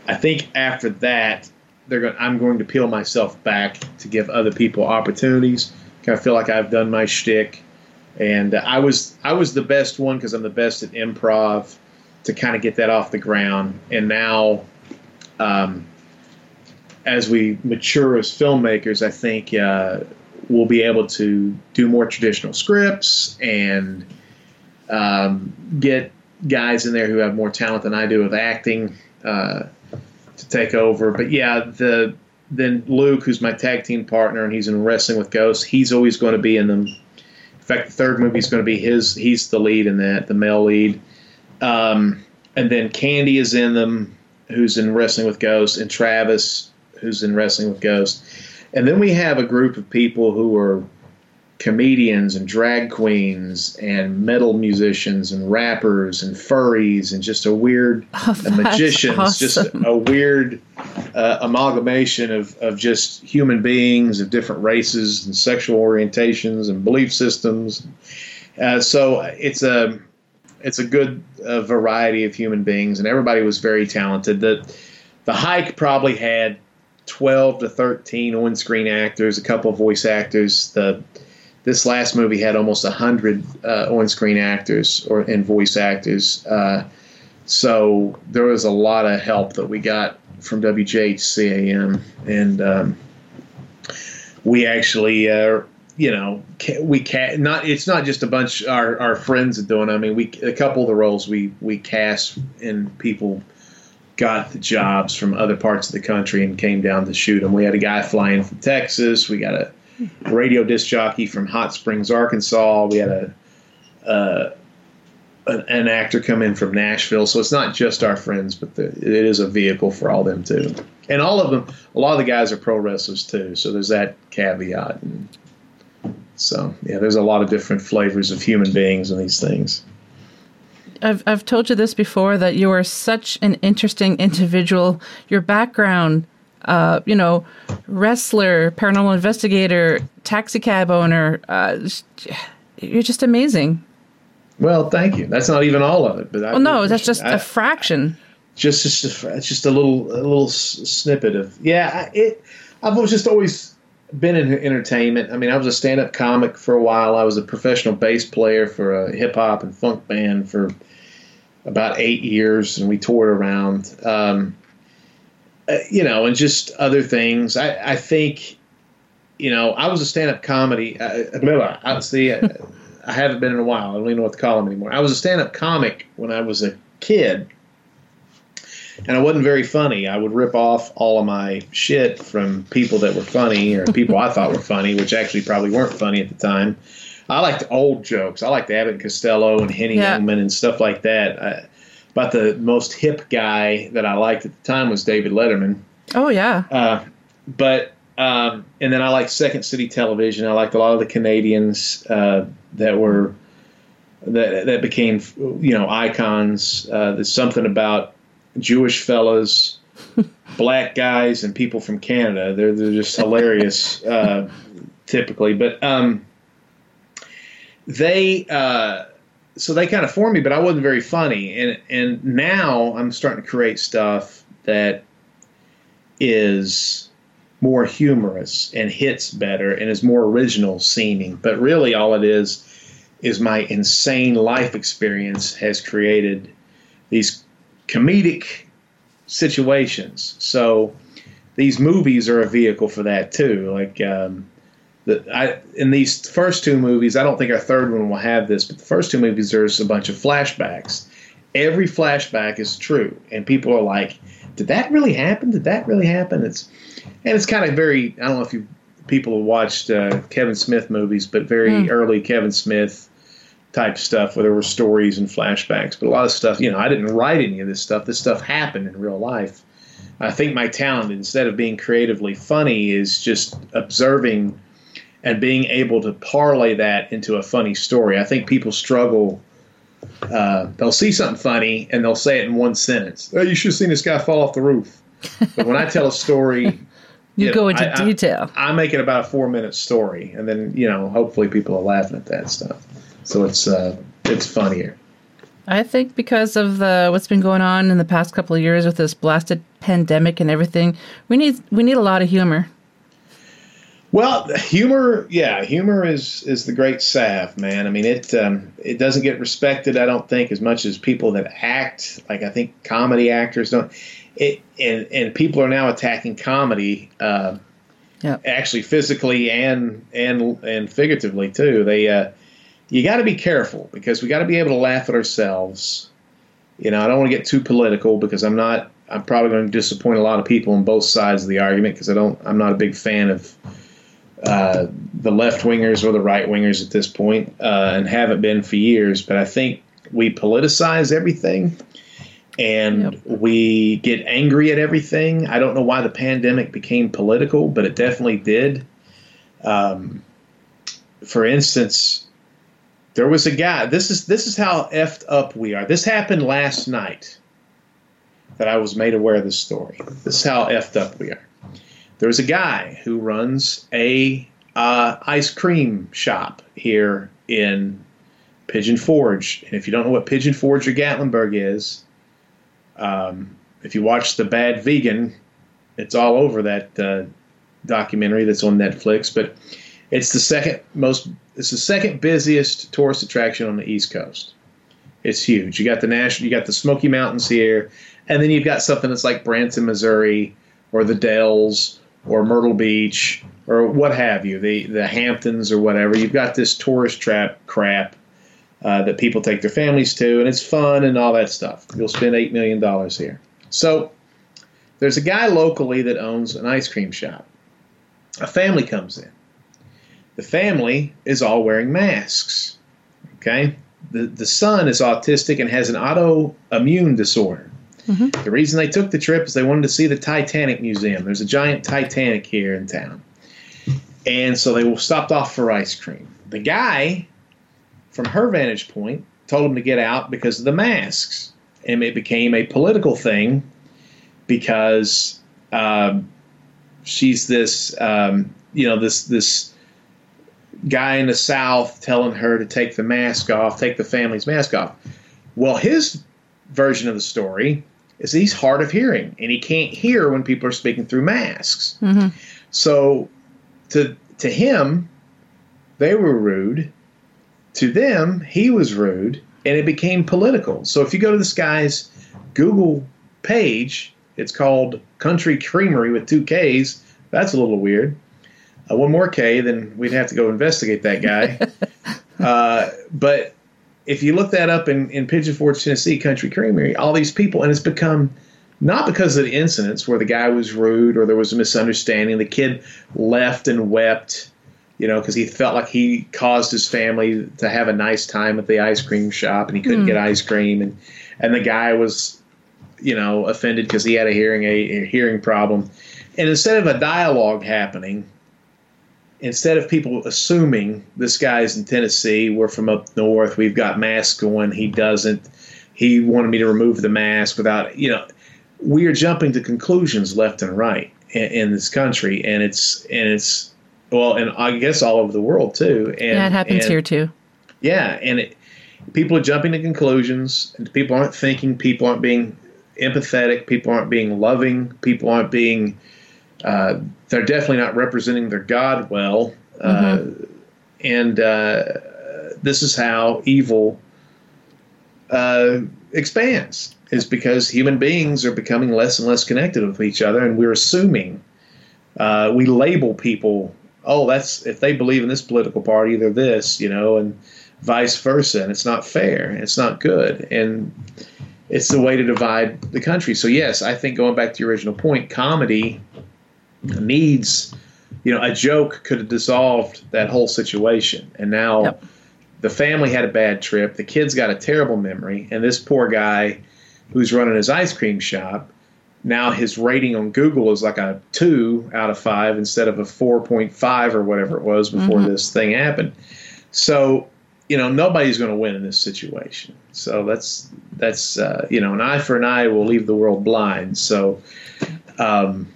I think after that, they're going. I'm going to peel myself back to give other people opportunities. Kind of feel like I've done my shtick, and I was I was the best one because I'm the best at improv to kind of get that off the ground. And now um, as we mature as filmmakers, I think uh, we'll be able to do more traditional scripts and um, get guys in there who have more talent than I do with acting uh, to take over. But yeah, the then Luke, who's my tag team partner, and he's in Wrestling with Ghosts. He's always going to be in them. In fact, the third movie is going to be his. He's the lead in that, the male lead. Um, and then Candy is in them who's in Wrestling with Ghosts, and Travis, who's in Wrestling with Ghosts. And then we have a group of people who are comedians and drag queens and metal musicians and rappers and furries and just a weird oh, magicians, awesome. just a weird uh, amalgamation of, of just human beings of different races and sexual orientations and belief systems. Uh, so it's a it's a good uh, variety of human beings, and everybody was very talented. The the hike probably had twelve to thirteen on screen actors, a couple of voice actors. The this last movie had almost hundred uh, on screen actors or and voice actors. Uh, so there was a lot of help that we got from WJHCAM, and um, we actually uh, you know, we cast not. It's not just a bunch our our friends are doing. I mean, we a couple of the roles we we cast and people got the jobs from other parts of the country and came down to shoot them. We had a guy flying from Texas. We got a radio disc jockey from Hot Springs, Arkansas. We had a, uh, an, an, actor come in from Nashville. So it's not just our friends, but the, it is a vehicle for all them too. And all of them, a lot of the guys are pro wrestlers too. So there's that caveat. And, so yeah, there's a lot of different flavors of human beings in these things. I've I've told you this before that you are such an interesting individual. Your background, uh, you know, wrestler, paranormal investigator, taxi cab owner, uh, you're just amazing. Well, thank you. That's not even all of it, but well, no, that's just I, a fraction. Just, just, a, just a little, a little snippet of yeah. It. I've just always been in entertainment. I mean, I was a stand-up comic for a while. I was a professional bass player for a hip hop and funk band for about eight years, and we toured around. Um, uh, you know, and just other things. I, I think, you know, I was a stand-up comedy. Uh, blah, I see. I, I haven't been in a while. I don't even know what to call them anymore. I was a stand-up comic when I was a kid and I wasn't very funny. I would rip off all of my shit from people that were funny or people I thought were funny, which actually probably weren't funny at the time. I liked old jokes. I liked Abbott and Costello and Henny yeah. Youngman and stuff like that. I, but the most hip guy that I liked at the time was David Letterman. Oh yeah. Uh, but um, and then I liked Second City Television. I liked a lot of the Canadians uh, that were that that became you know icons. Uh, there's something about Jewish fellas, black guys, and people from Canada. They're they're just hilarious, uh, typically. But um, they uh, so they kind of formed me, but I wasn't very funny. And and now I'm starting to create stuff that is more humorous and hits better and is more original seeming. But really, all it is is my insane life experience has created these comedic situations. So these movies are a vehicle for that too. Like um, the, I, in these first two movies, I don't think our third one will have this, but the first two movies there's a bunch of flashbacks. Every flashback is true, and people are like, "Did that really happen? Did that really happen?" It's and it's kind of very. I don't know if you people have watched uh, Kevin Smith movies, but very mm. early Kevin Smith type stuff where there were stories and flashbacks. But a lot of stuff, you know, I didn't write any of this stuff. This stuff happened in real life. I think my talent, instead of being creatively funny, is just observing and being able to parlay that into a funny story. I think people struggle. Uh, they'll see something funny and they'll say it in one sentence. Oh, you should have seen this guy fall off the roof. But when I tell a story, you, you go into I, detail. I, I make it about a four minute story, and then you know, hopefully, people are laughing at that stuff so it's uh, it's funnier. I think because of the what's been going on in the past couple of years with this blasted pandemic and everything, we need we need a lot of humor. Well, humor, yeah, humor is is the great salve, man. I mean, it um, it doesn't get respected, I don't think, as much as people that act. Like I think comedy actors don't. It and and people are now attacking comedy, uh, yep. actually physically and and and figuratively too. They uh, you got to be careful because we got to be able to laugh at ourselves. You know, I don't want to get too political because I'm not. I'm probably going to disappoint a lot of people on both sides of the argument because I don't. I'm not a big fan of uh, the left wingers or the right wingers at this point, uh, and haven't been for years. But I think we politicize everything and yep. we get angry at everything. I don't know why the pandemic became political, but it definitely did. Um, for instance, there was a guy. This is this is how effed up we are. This happened last night. That I was made aware of this story. This is how effed up we are. There was a guy who runs a uh, ice cream shop here in Pigeon Forge. And if you don't know what Pigeon Forge or Gatlinburg is, um, if you watch The Bad Vegan, it's all over that uh, documentary that's on Netflix. But it's the second most. It's the second busiest tourist attraction on the East Coast. It's huge. You got the national. You got the Smoky Mountains here, and then you've got something that's like Branson, Missouri, or the Dells, or Myrtle Beach, or what have you, the the Hamptons or whatever. You've got this tourist trap crap uh, that people take their families to, and it's fun and all that stuff. You'll spend eight million dollars here. So there's a guy locally that owns an ice cream shop. A family comes in. The family is all wearing masks. Okay? The, the son is autistic and has an autoimmune disorder. Mm-hmm. The reason they took the trip is they wanted to see the Titanic Museum. There's a giant Titanic here in town. And so they stopped off for ice cream. The guy, from her vantage point, told him to get out because of the masks. And it became a political thing because um, she's this, um, you know, this this guy in the South telling her to take the mask off, take the family's mask off. Well, his version of the story is he's hard of hearing and he can't hear when people are speaking through masks. Mm-hmm. So to to him, they were rude. To them, he was rude, and it became political. So if you go to this guy's Google page, it's called Kountry Kreamery with two K's. That's a little weird. Uh, one more K, then we'd have to go investigate that guy. uh, but if you look that up in, in Pigeon Forge, Tennessee, Kountry Kreamery, all these people, and it's become not because of the incidents where the guy was rude or there was a misunderstanding. The kid left and wept, you know, because he felt like he caused his family to have a nice time at the ice cream shop and he couldn't mm. get ice cream, and and the guy was, you know, offended because he had a hearing a, a hearing problem, and instead of a dialogue happening, instead of people assuming this guy's in Tennessee, we're from up north, we've got masks going, he doesn't. He wanted me to remove the mask without, you know we are jumping to conclusions left and right in, in, this country, and it's and it's well, and I guess all over the world too. And, yeah, it happens and, here too. Yeah, and it, people are jumping to conclusions, and people aren't thinking. People aren't being empathetic. People aren't being loving. People aren't being. Uh, they're definitely not representing their God well, uh, mm-hmm. uh, and uh, this is how evil uh, expands is because human beings are becoming less and less connected with each other, and we're assuming uh, we label people. Oh, that's if they believe in this political party, they're this, you know, and vice versa, and it's not fair. It's not good, and it's the way to divide the country. So yes, I think going back to your original point, comedy needs, you know, a joke could have dissolved that whole situation, and now. Yep. The family had a bad trip. The kids got a terrible memory, and this poor guy who's running his ice cream shop. Now his rating on Google is like a two out of five instead of a 4.5 or whatever it was before mm-hmm. this thing happened. So, you know, nobody's going to win in this situation. So that's, that's, uh, you know, an eye for an eye will leave the world blind. So, um,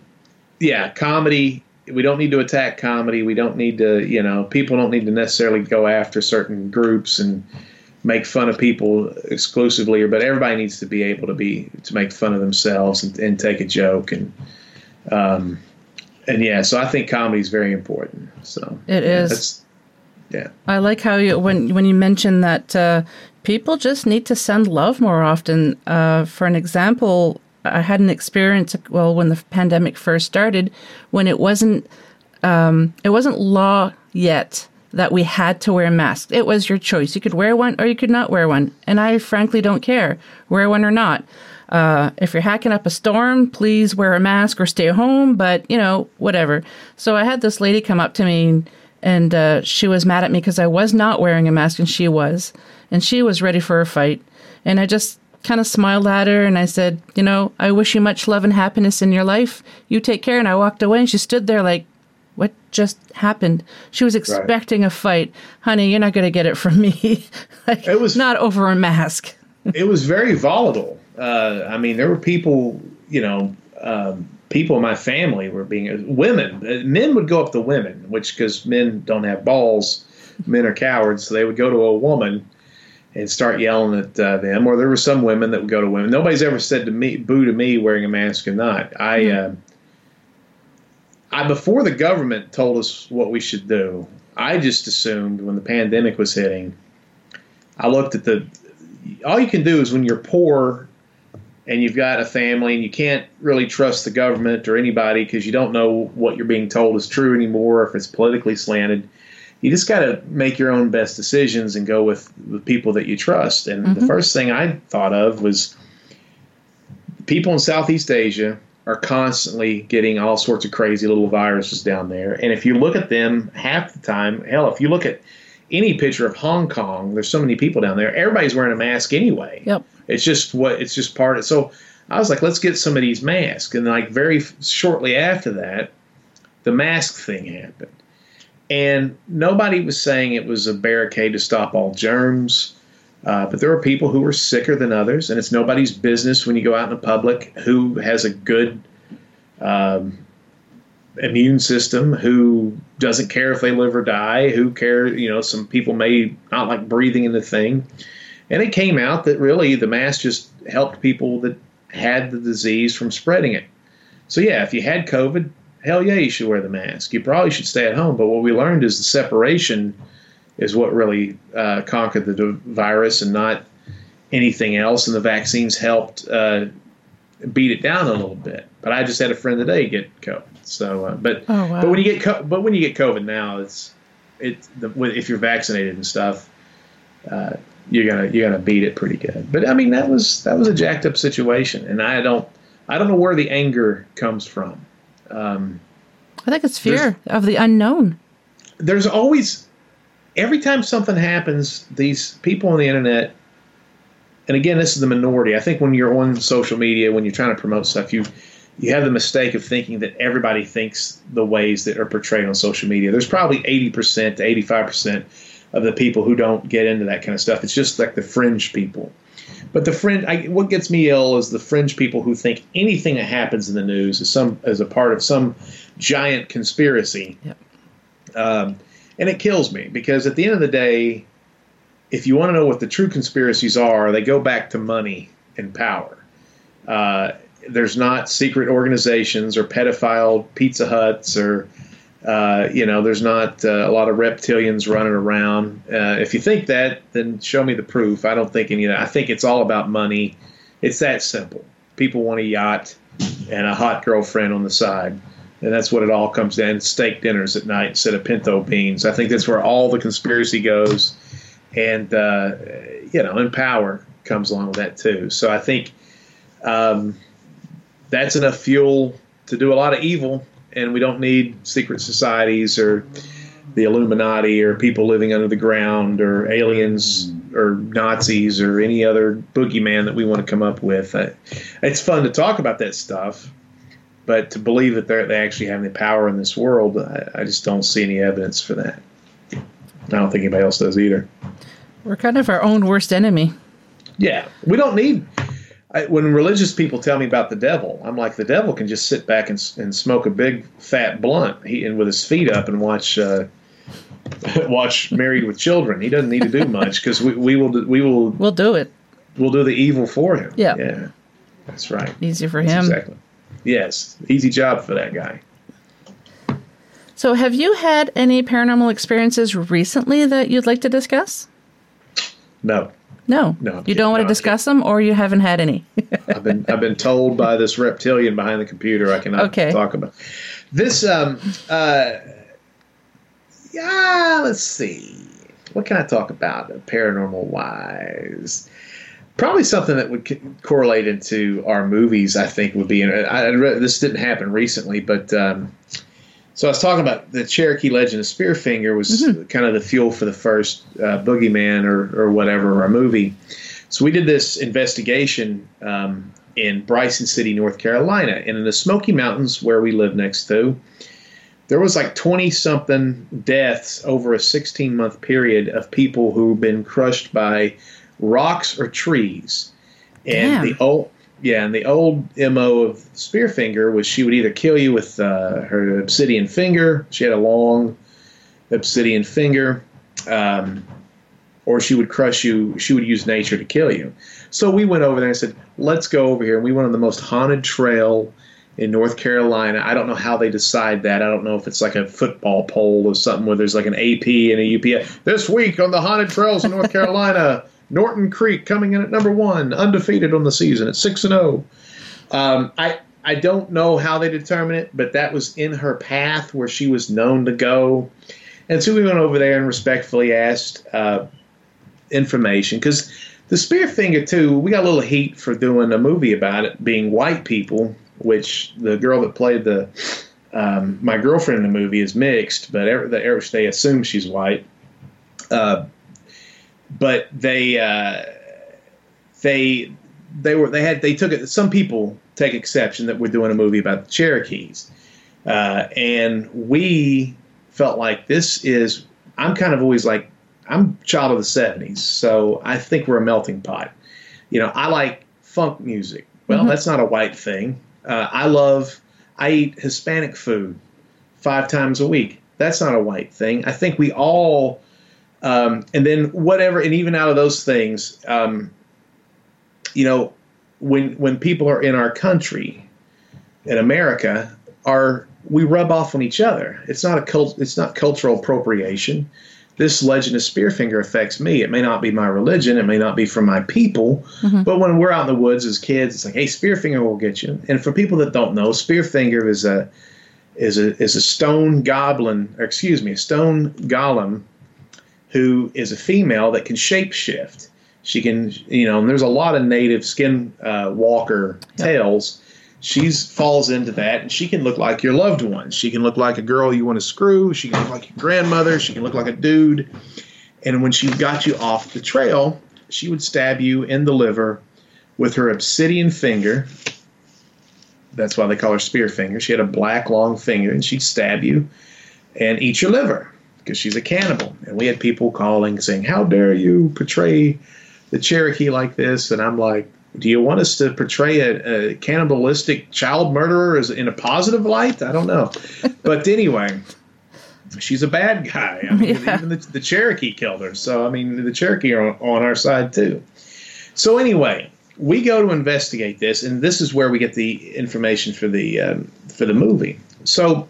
yeah, comedy, we don't need to attack comedy. We don't need to, you know, people don't need to necessarily go after certain groups and, make fun of people exclusively, or but everybody needs to be able to be to make fun of themselves and, and take a joke and um, and yeah. So I think comedy is very important. So it is. Yeah, I like how you when when you mention that uh, people just need to send love more often. Uh, for an example, I had an experience well when the pandemic first started when it wasn't um, it wasn't law yet that we had to wear masks. It was your choice. You could wear one or you could not wear one. And I frankly don't care, wear one or not. Uh, if you're hacking up a storm, please wear a mask or stay home, but you know, whatever. So I had this lady come up to me and uh, she was mad at me because I was not wearing a mask and she was. And she was ready for a fight. And I just kind of smiled at her and I said, You know, I wish you much love and happiness in your life. You take care. And I walked away and she stood there like, what just happened? She was expecting right. a fight. Honey, you're not going to get it from me. like, it was not over a mask. it was very volatile. Uh, I mean, there were people, you know, um, people in my family were being women. Uh, men would go up to women, which because men don't have balls, men are cowards. So they would go to a woman and start yelling at uh, them. Or there were some women that would go to women. Nobody's ever said to me, "Boo" to me wearing a mask or not. I. Mm-hmm. Uh, I before the government told us what we should do, I just assumed when the pandemic was hitting, I looked at the all you can do is when you're poor and you've got a family and you can't really trust the government or anybody because you don't know what you're being told is true anymore if it's politically slanted you just got to make your own best decisions and go with the people that you trust and mm-hmm. the first thing i thought of was people in southeast asia are constantly getting all sorts of crazy little viruses down there. And if you look at them half the time, hell, if you look at any picture of Hong Kong, there's so many people down there. Everybody's wearing a mask anyway. Yep. It's just what it's just part of. So I was like, let's get some of these masks. And like very shortly after that, the mask thing happened. And nobody was saying it was a barricade to stop all germs. Uh, but there are people who are sicker than others, and it's nobody's business when you go out in the public who has a good um, immune system, who doesn't care if they live or die, who care. You know, some people may not like breathing in the thing, and it came out that really the mask just helped people that had the disease from spreading it. So yeah, if you had COVID, hell yeah, you should wear the mask. You probably should stay at home. But what we learned is the separation is what really uh, conquered the virus and not anything else. And the vaccines helped uh, beat it down a little bit. But I just had a friend today get COVID. So, uh, but Oh, wow. but when you get co- but when you get COVID now, it's it's the, if you're vaccinated and stuff, uh, you're gonna you're gonna beat it pretty good. But I mean that was that was a jacked up situation, and I don't I don't know where the anger comes from. Um, I think it's fear of the unknown. there's always every time something happens, these people on the internet, and again, this is the minority. I think when you're on social media, when you're trying to promote stuff, you you have the mistake of thinking that everybody thinks the ways that are portrayed on social media. There's probably 80% to 85% of the people who don't get into that kind of stuff. It's just like the fringe people. But the fringe, I, what gets me ill is the fringe people who think anything that happens in the news is some as a part of some giant conspiracy. Yep. Um, and it kills me because at the end of the day, if you want to know what the true conspiracies are, they go back to money and power. Uh, there's not secret organizations or pedophile Pizza Huts or uh, you know, there's not uh, a lot of reptilians running around. Uh, if you think that, then show me the proof. I don't think any of that. I think it's all about money. It's that simple. People want a yacht and a hot girlfriend on the side. And that's what it all comes down. To steak dinners at night instead of pinto beans. I think that's where all the conspiracy goes, and uh, you know, and power comes along with that too. So I think um, that's enough fuel to do a lot of evil, and we don't need secret societies or the Illuminati or people living under the ground or aliens mm. or Nazis or any other boogeyman that we want to come up with. It's fun to talk about that stuff, but to believe that they're, they actually have any power in this world, I, I just don't see any evidence for that. I don't think anybody else does either. We're kind of our own worst enemy. Yeah, we don't need. I, when religious people tell me about the devil, I'm like, the devil can just sit back and, and smoke a big fat blunt, he, and with his feet up and watch uh, watch Married with Children. He doesn't need to do much because we, we will do- we will We'll do it. we'll do the evil for him. Yeah. yeah, that's right. Easy for That's him. exactly. Yes, easy job for that guy. So, have you had any paranormal experiences recently that you'd like to discuss? No, No. No, I'm You don't want to discuss them, or you haven't had any? I've been I've been told by this reptilian behind the computer I cannot Okay. talk about this. Um, uh, yeah, let's see. What can I talk about paranormal wise? Probably something that would correlate into our movies. I think would be. I, I this didn't happen recently, but um, so I was talking about the Cherokee Legend of Spearfinger was kind of the fuel for the first uh, Boogeyman or or whatever our movie. So we did this investigation um, in Bryson City, North Carolina, and in the Smoky Mountains, where we live next to, there was like twenty something deaths over a sixteen month period of people who've been crushed by rocks or trees. And Damn. the old yeah, and the old mo of Spearfinger was she would either kill you with uh, her obsidian finger. She had a long obsidian finger. Um, or she would crush you. She would use nature to kill you. So we went over there and said, "Let's go over here." And we went on the most haunted trail in North Carolina. I don't know how they decide that. I don't know if it's like a football poll or something where there's like an AP and a UPS. This week on the haunted trails in North Carolina, Norton Creek coming in at number one, undefeated on the season at six and zero. Um, I I don't know how they determine it, but that was in her path where she was known to go. And so we went over there and respectfully asked uh, information because the Spearfinger too. We got a little heat for doing a movie about it being white people, which the girl that played the um, my girlfriend in the movie is mixed, but they assume she's white. Uh, but they uh, they they were they had they took it. Some people take exception that we're doing a movie about the Cherokees, uh, and we felt like this is. I'm kind of always like I'm child of the '70s, so I think we're a melting pot. You know, I like funk music. Well, Mhm. that's not a white thing. Uh, I love. I eat Hispanic food five times a week. That's not a white thing. I think we all, um, and then whatever, and even out of those things, um, you know, when when people are in our country, in America, are we rub off on each other. It's not a cult. It's not cultural appropriation. This legend of Spearfinger affects me. It may not be my religion. It may not be from my people. Mm-hmm. But when we're out in the woods as kids, it's like, hey, Spearfinger will get you. And for people that don't know, Spearfinger is a is a is a stone goblin, or excuse me, a stone golem who is a female that can shapeshift. She can, you know, and there's a lot of native skin uh, walker tales. She's falls into that, and she can look like your loved one. She can look like a girl you want to screw. She can look like your grandmother. She can look like a dude. And when she got you off the trail, she would stab you in the liver with her obsidian finger. That's why they call her spear finger. She had a black long finger, and she'd stab you and eat your liver because she's a cannibal. And we had people calling saying, "How dare you portray the Cherokee like this?" And I'm like, "Do you want us to portray a, a cannibalistic child murderer as in a positive light? I don't know." but anyway, she's a bad guy. I mean, Yeah. even the, the Cherokee killed her. So I mean, the Cherokee are on, on our side too. So anyway, we go to investigate this, and this is where we get the information for the um, for the movie. So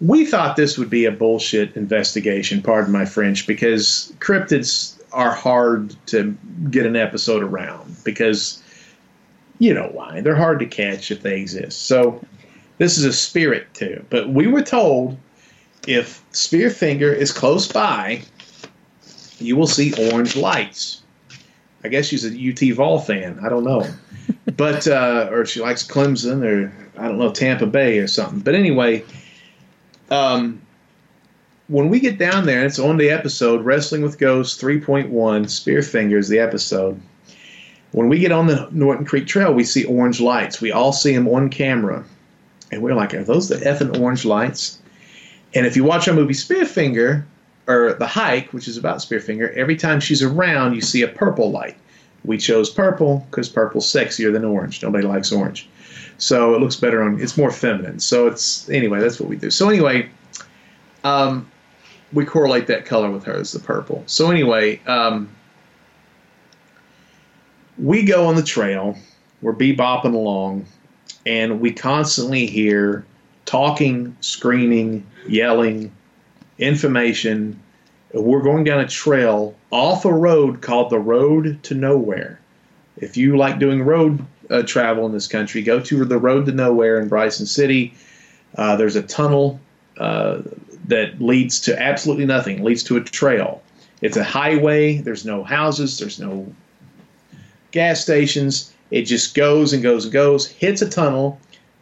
we thought this would be a bullshit investigation. Pardon my French, because cryptids are hard to get an episode around because you know why they're hard to catch if they exist. So this is a spirit too. But we were told if Spearfinger is close by, you will see orange lights. I guess she's a UT Vol fan. I don't know, but uh, or she likes Clemson or I don't know Tampa Bay or something. But anyway, um, when we get down there, and it's on the episode Wrestling with Ghosts 3.1 Spearfinger is the episode. When we get on the Norton Creek Trail, we see orange lights. We all see them on camera, and we're like, "Are those the effing orange lights?" And if you watch our movie Spearfinger, or The Hike, which is about Spearfinger, every time she's around, you see a purple light. We chose purple because purple's sexier than orange. Nobody likes orange. So it looks better on, it's more feminine. So it's, anyway, that's what we do. So anyway, um, we correlate that color with hers, the purple. So anyway, um, we go on the trail, we're bebopping along, and we constantly hear talking, screaming, yelling, information. We're going down a trail off a road called the Road to Nowhere. If you like doing road uh, travel in this country, go to the Road to Nowhere in Bryson City. Uh, there's a tunnel uh, that leads to absolutely nothing, leads to a trail. It's a highway. There's no houses. There's no gas stations. It just goes and goes and goes, hits a tunnel,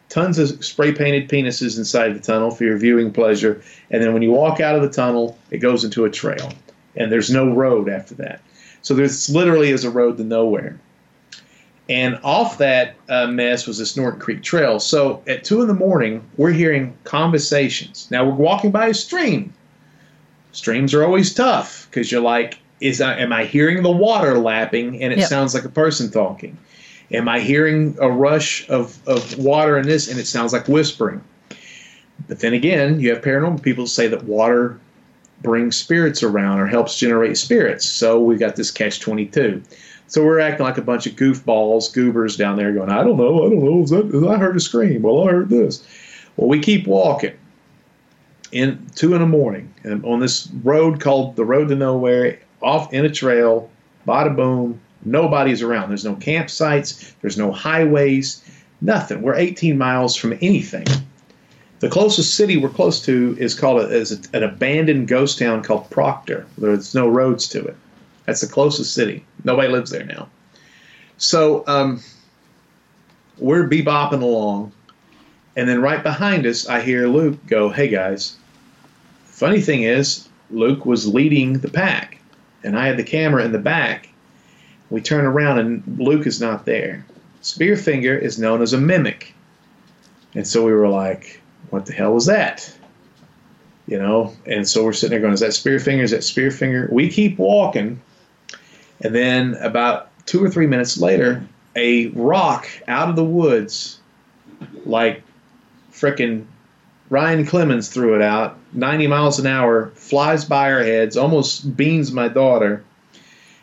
tons of spray painted penises inside the tunnel for your viewing pleasure. And then when you walk out of the tunnel, it goes into a trail. And there's no road after that. So this literally is a road to nowhere. And off that uh, mess was this Norton Creek Trail. So at two in the morning, we're hearing conversations. Now we're walking by a stream. Streams are always tough because you're like, is I, am I hearing the water lapping and it Yep. sounds like a person talking? Am I hearing a rush of, of water in this and it sounds like whispering? But then again, you have paranormal people say that water brings spirits around or helps generate spirits. So we've got this catch 22. So we're acting like a bunch of goofballs, goobers down there going, I don't know, I don't know. Is that, I heard a scream. Well, I heard this. Well, we keep walking in two in the morning and on this road called the Road to Nowhere, off in a trail, bada boom, nobody's around. There's no campsites, there's no highways, nothing. We're 18 miles from anything. The closest city we're close to is called a, is a, an abandoned ghost town called Proctor. There's no roads to it. That's the closest city. Nobody lives there now. So um, we're bebopping along, and then right behind us, I hear Luke go, "Hey guys." Funny thing is, Luke was leading the pack, and I had the camera in the back. We turn around, and Luke is not there. Spearfinger is known as a mimic, and so we were like, "What the hell was that?" You know, and so we're sitting there going, "Is that Spearfinger? Is that Spearfinger?" We keep walking, and then about two or three minutes later, a rock out of the woods, like frickin' Ryan Clemens threw it out, 90 miles an hour, flies by our heads, almost beans my daughter,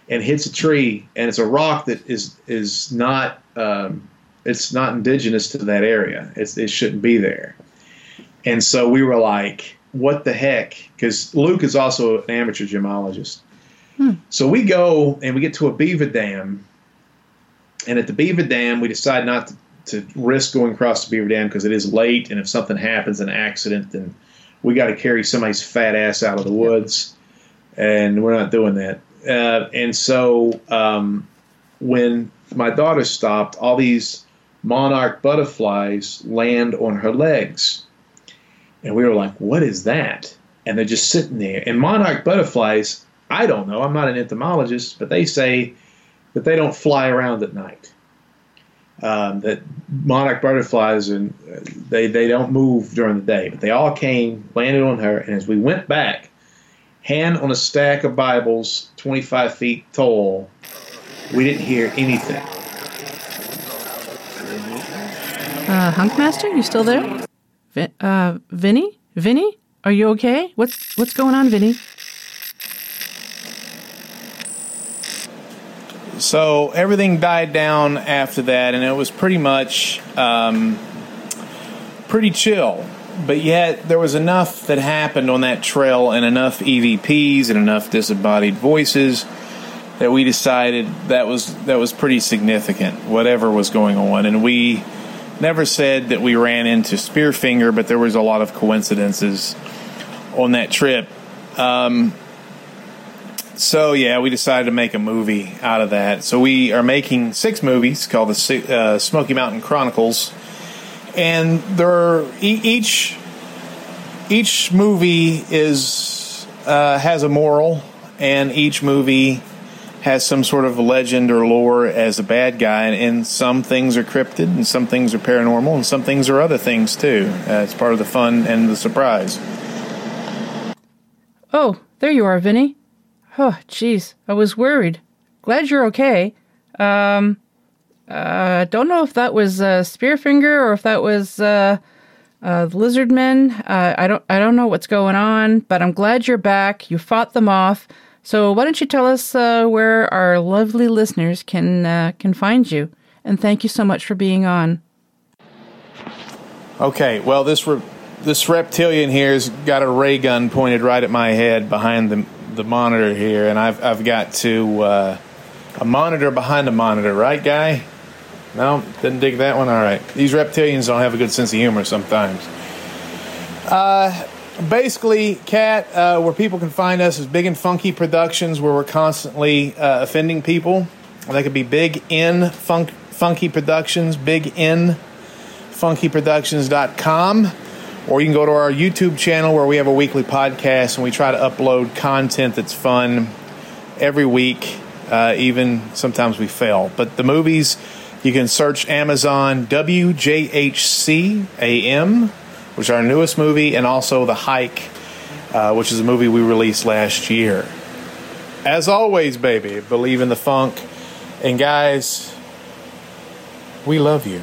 and hits a tree. And it's a rock that is is not um, it's not indigenous to that area. It's, it shouldn't be there. And so we were like, what the heck? Because Luke is also an amateur gemologist. Hmm. So we go and we get to a beaver dam. And at the beaver dam, we decide not to, to risk going across the beaver dam because it is late. And if something happens, an accident, then we got to carry somebody's fat ass out of the woods. And we're not doing that. Uh, and so um, when my daughter stopped, all these monarch butterflies land on her legs. And we were like, what is that? And they're just sitting there. And monarch butterflies, I don't know, I'm not an entomologist, but they say that they don't fly around at night. Um, that monarch butterflies and they, they don't move during the day, but they all came, landed on her, and as we went back, hand on a stack of Bibles, 25 feet tall, we didn't hear anything. Uh, Hunkmaster, you still there? Vin- uh, Vinny? Vinny? Are you okay? What's what's going on, Vinny? So everything died down after that, and it was pretty much um, pretty chill. But yet, there was enough that happened on that trail, and enough EVPs, and enough disembodied voices that we decided that was that was pretty significant. Whatever was going on, and we never said that we ran into Spearfinger, but there was a lot of coincidences on that trip. Um, so yeah, we decided to make a movie out of that. So we are making six movies called the uh, Smoky Mountain Chronicles, and there each each movie is uh, has a moral, and each movie has some sort of legend or lore as a bad guy, and, and, some things are cryptid, and some things are paranormal, and some things are other things too. Uh, it's part of the fun and the surprise. Oh, there you are, Vinny. Oh, jeez, I was worried. Glad you're okay. Um, uh, don't know if that was uh, Spearfinger or if that was uh, uh, the Lizard Men. Uh, I don't, I don't know what's going on, but I'm glad you're back. You fought them off. So why don't you tell us uh, where our lovely listeners can uh, can find you? And thank you so much for being on. Okay, well this re- this reptilian here's got a ray gun pointed right at my head behind the the monitor here, and I've I've got to uh, a monitor behind a monitor, right, guy? No, didn't dig that one. All right, these reptilians don't have a good sense of humor sometimes. Uh, basically, Cat, uh, where people can find us is Big and Funky Productions, where we're constantly uh, offending people. That could be Big N Funk, Funky Productions, Big N funkyproductions.com or you can go to our YouTube channel where we have a weekly podcast and we try to upload content that's fun every week. Uh, even sometimes we fail. But the movies, you can search Amazon WJHCAM which is our newest movie, and also The Hike, uh, which is a movie we released last year. As always, baby, believe in the funk. And guys, we love you.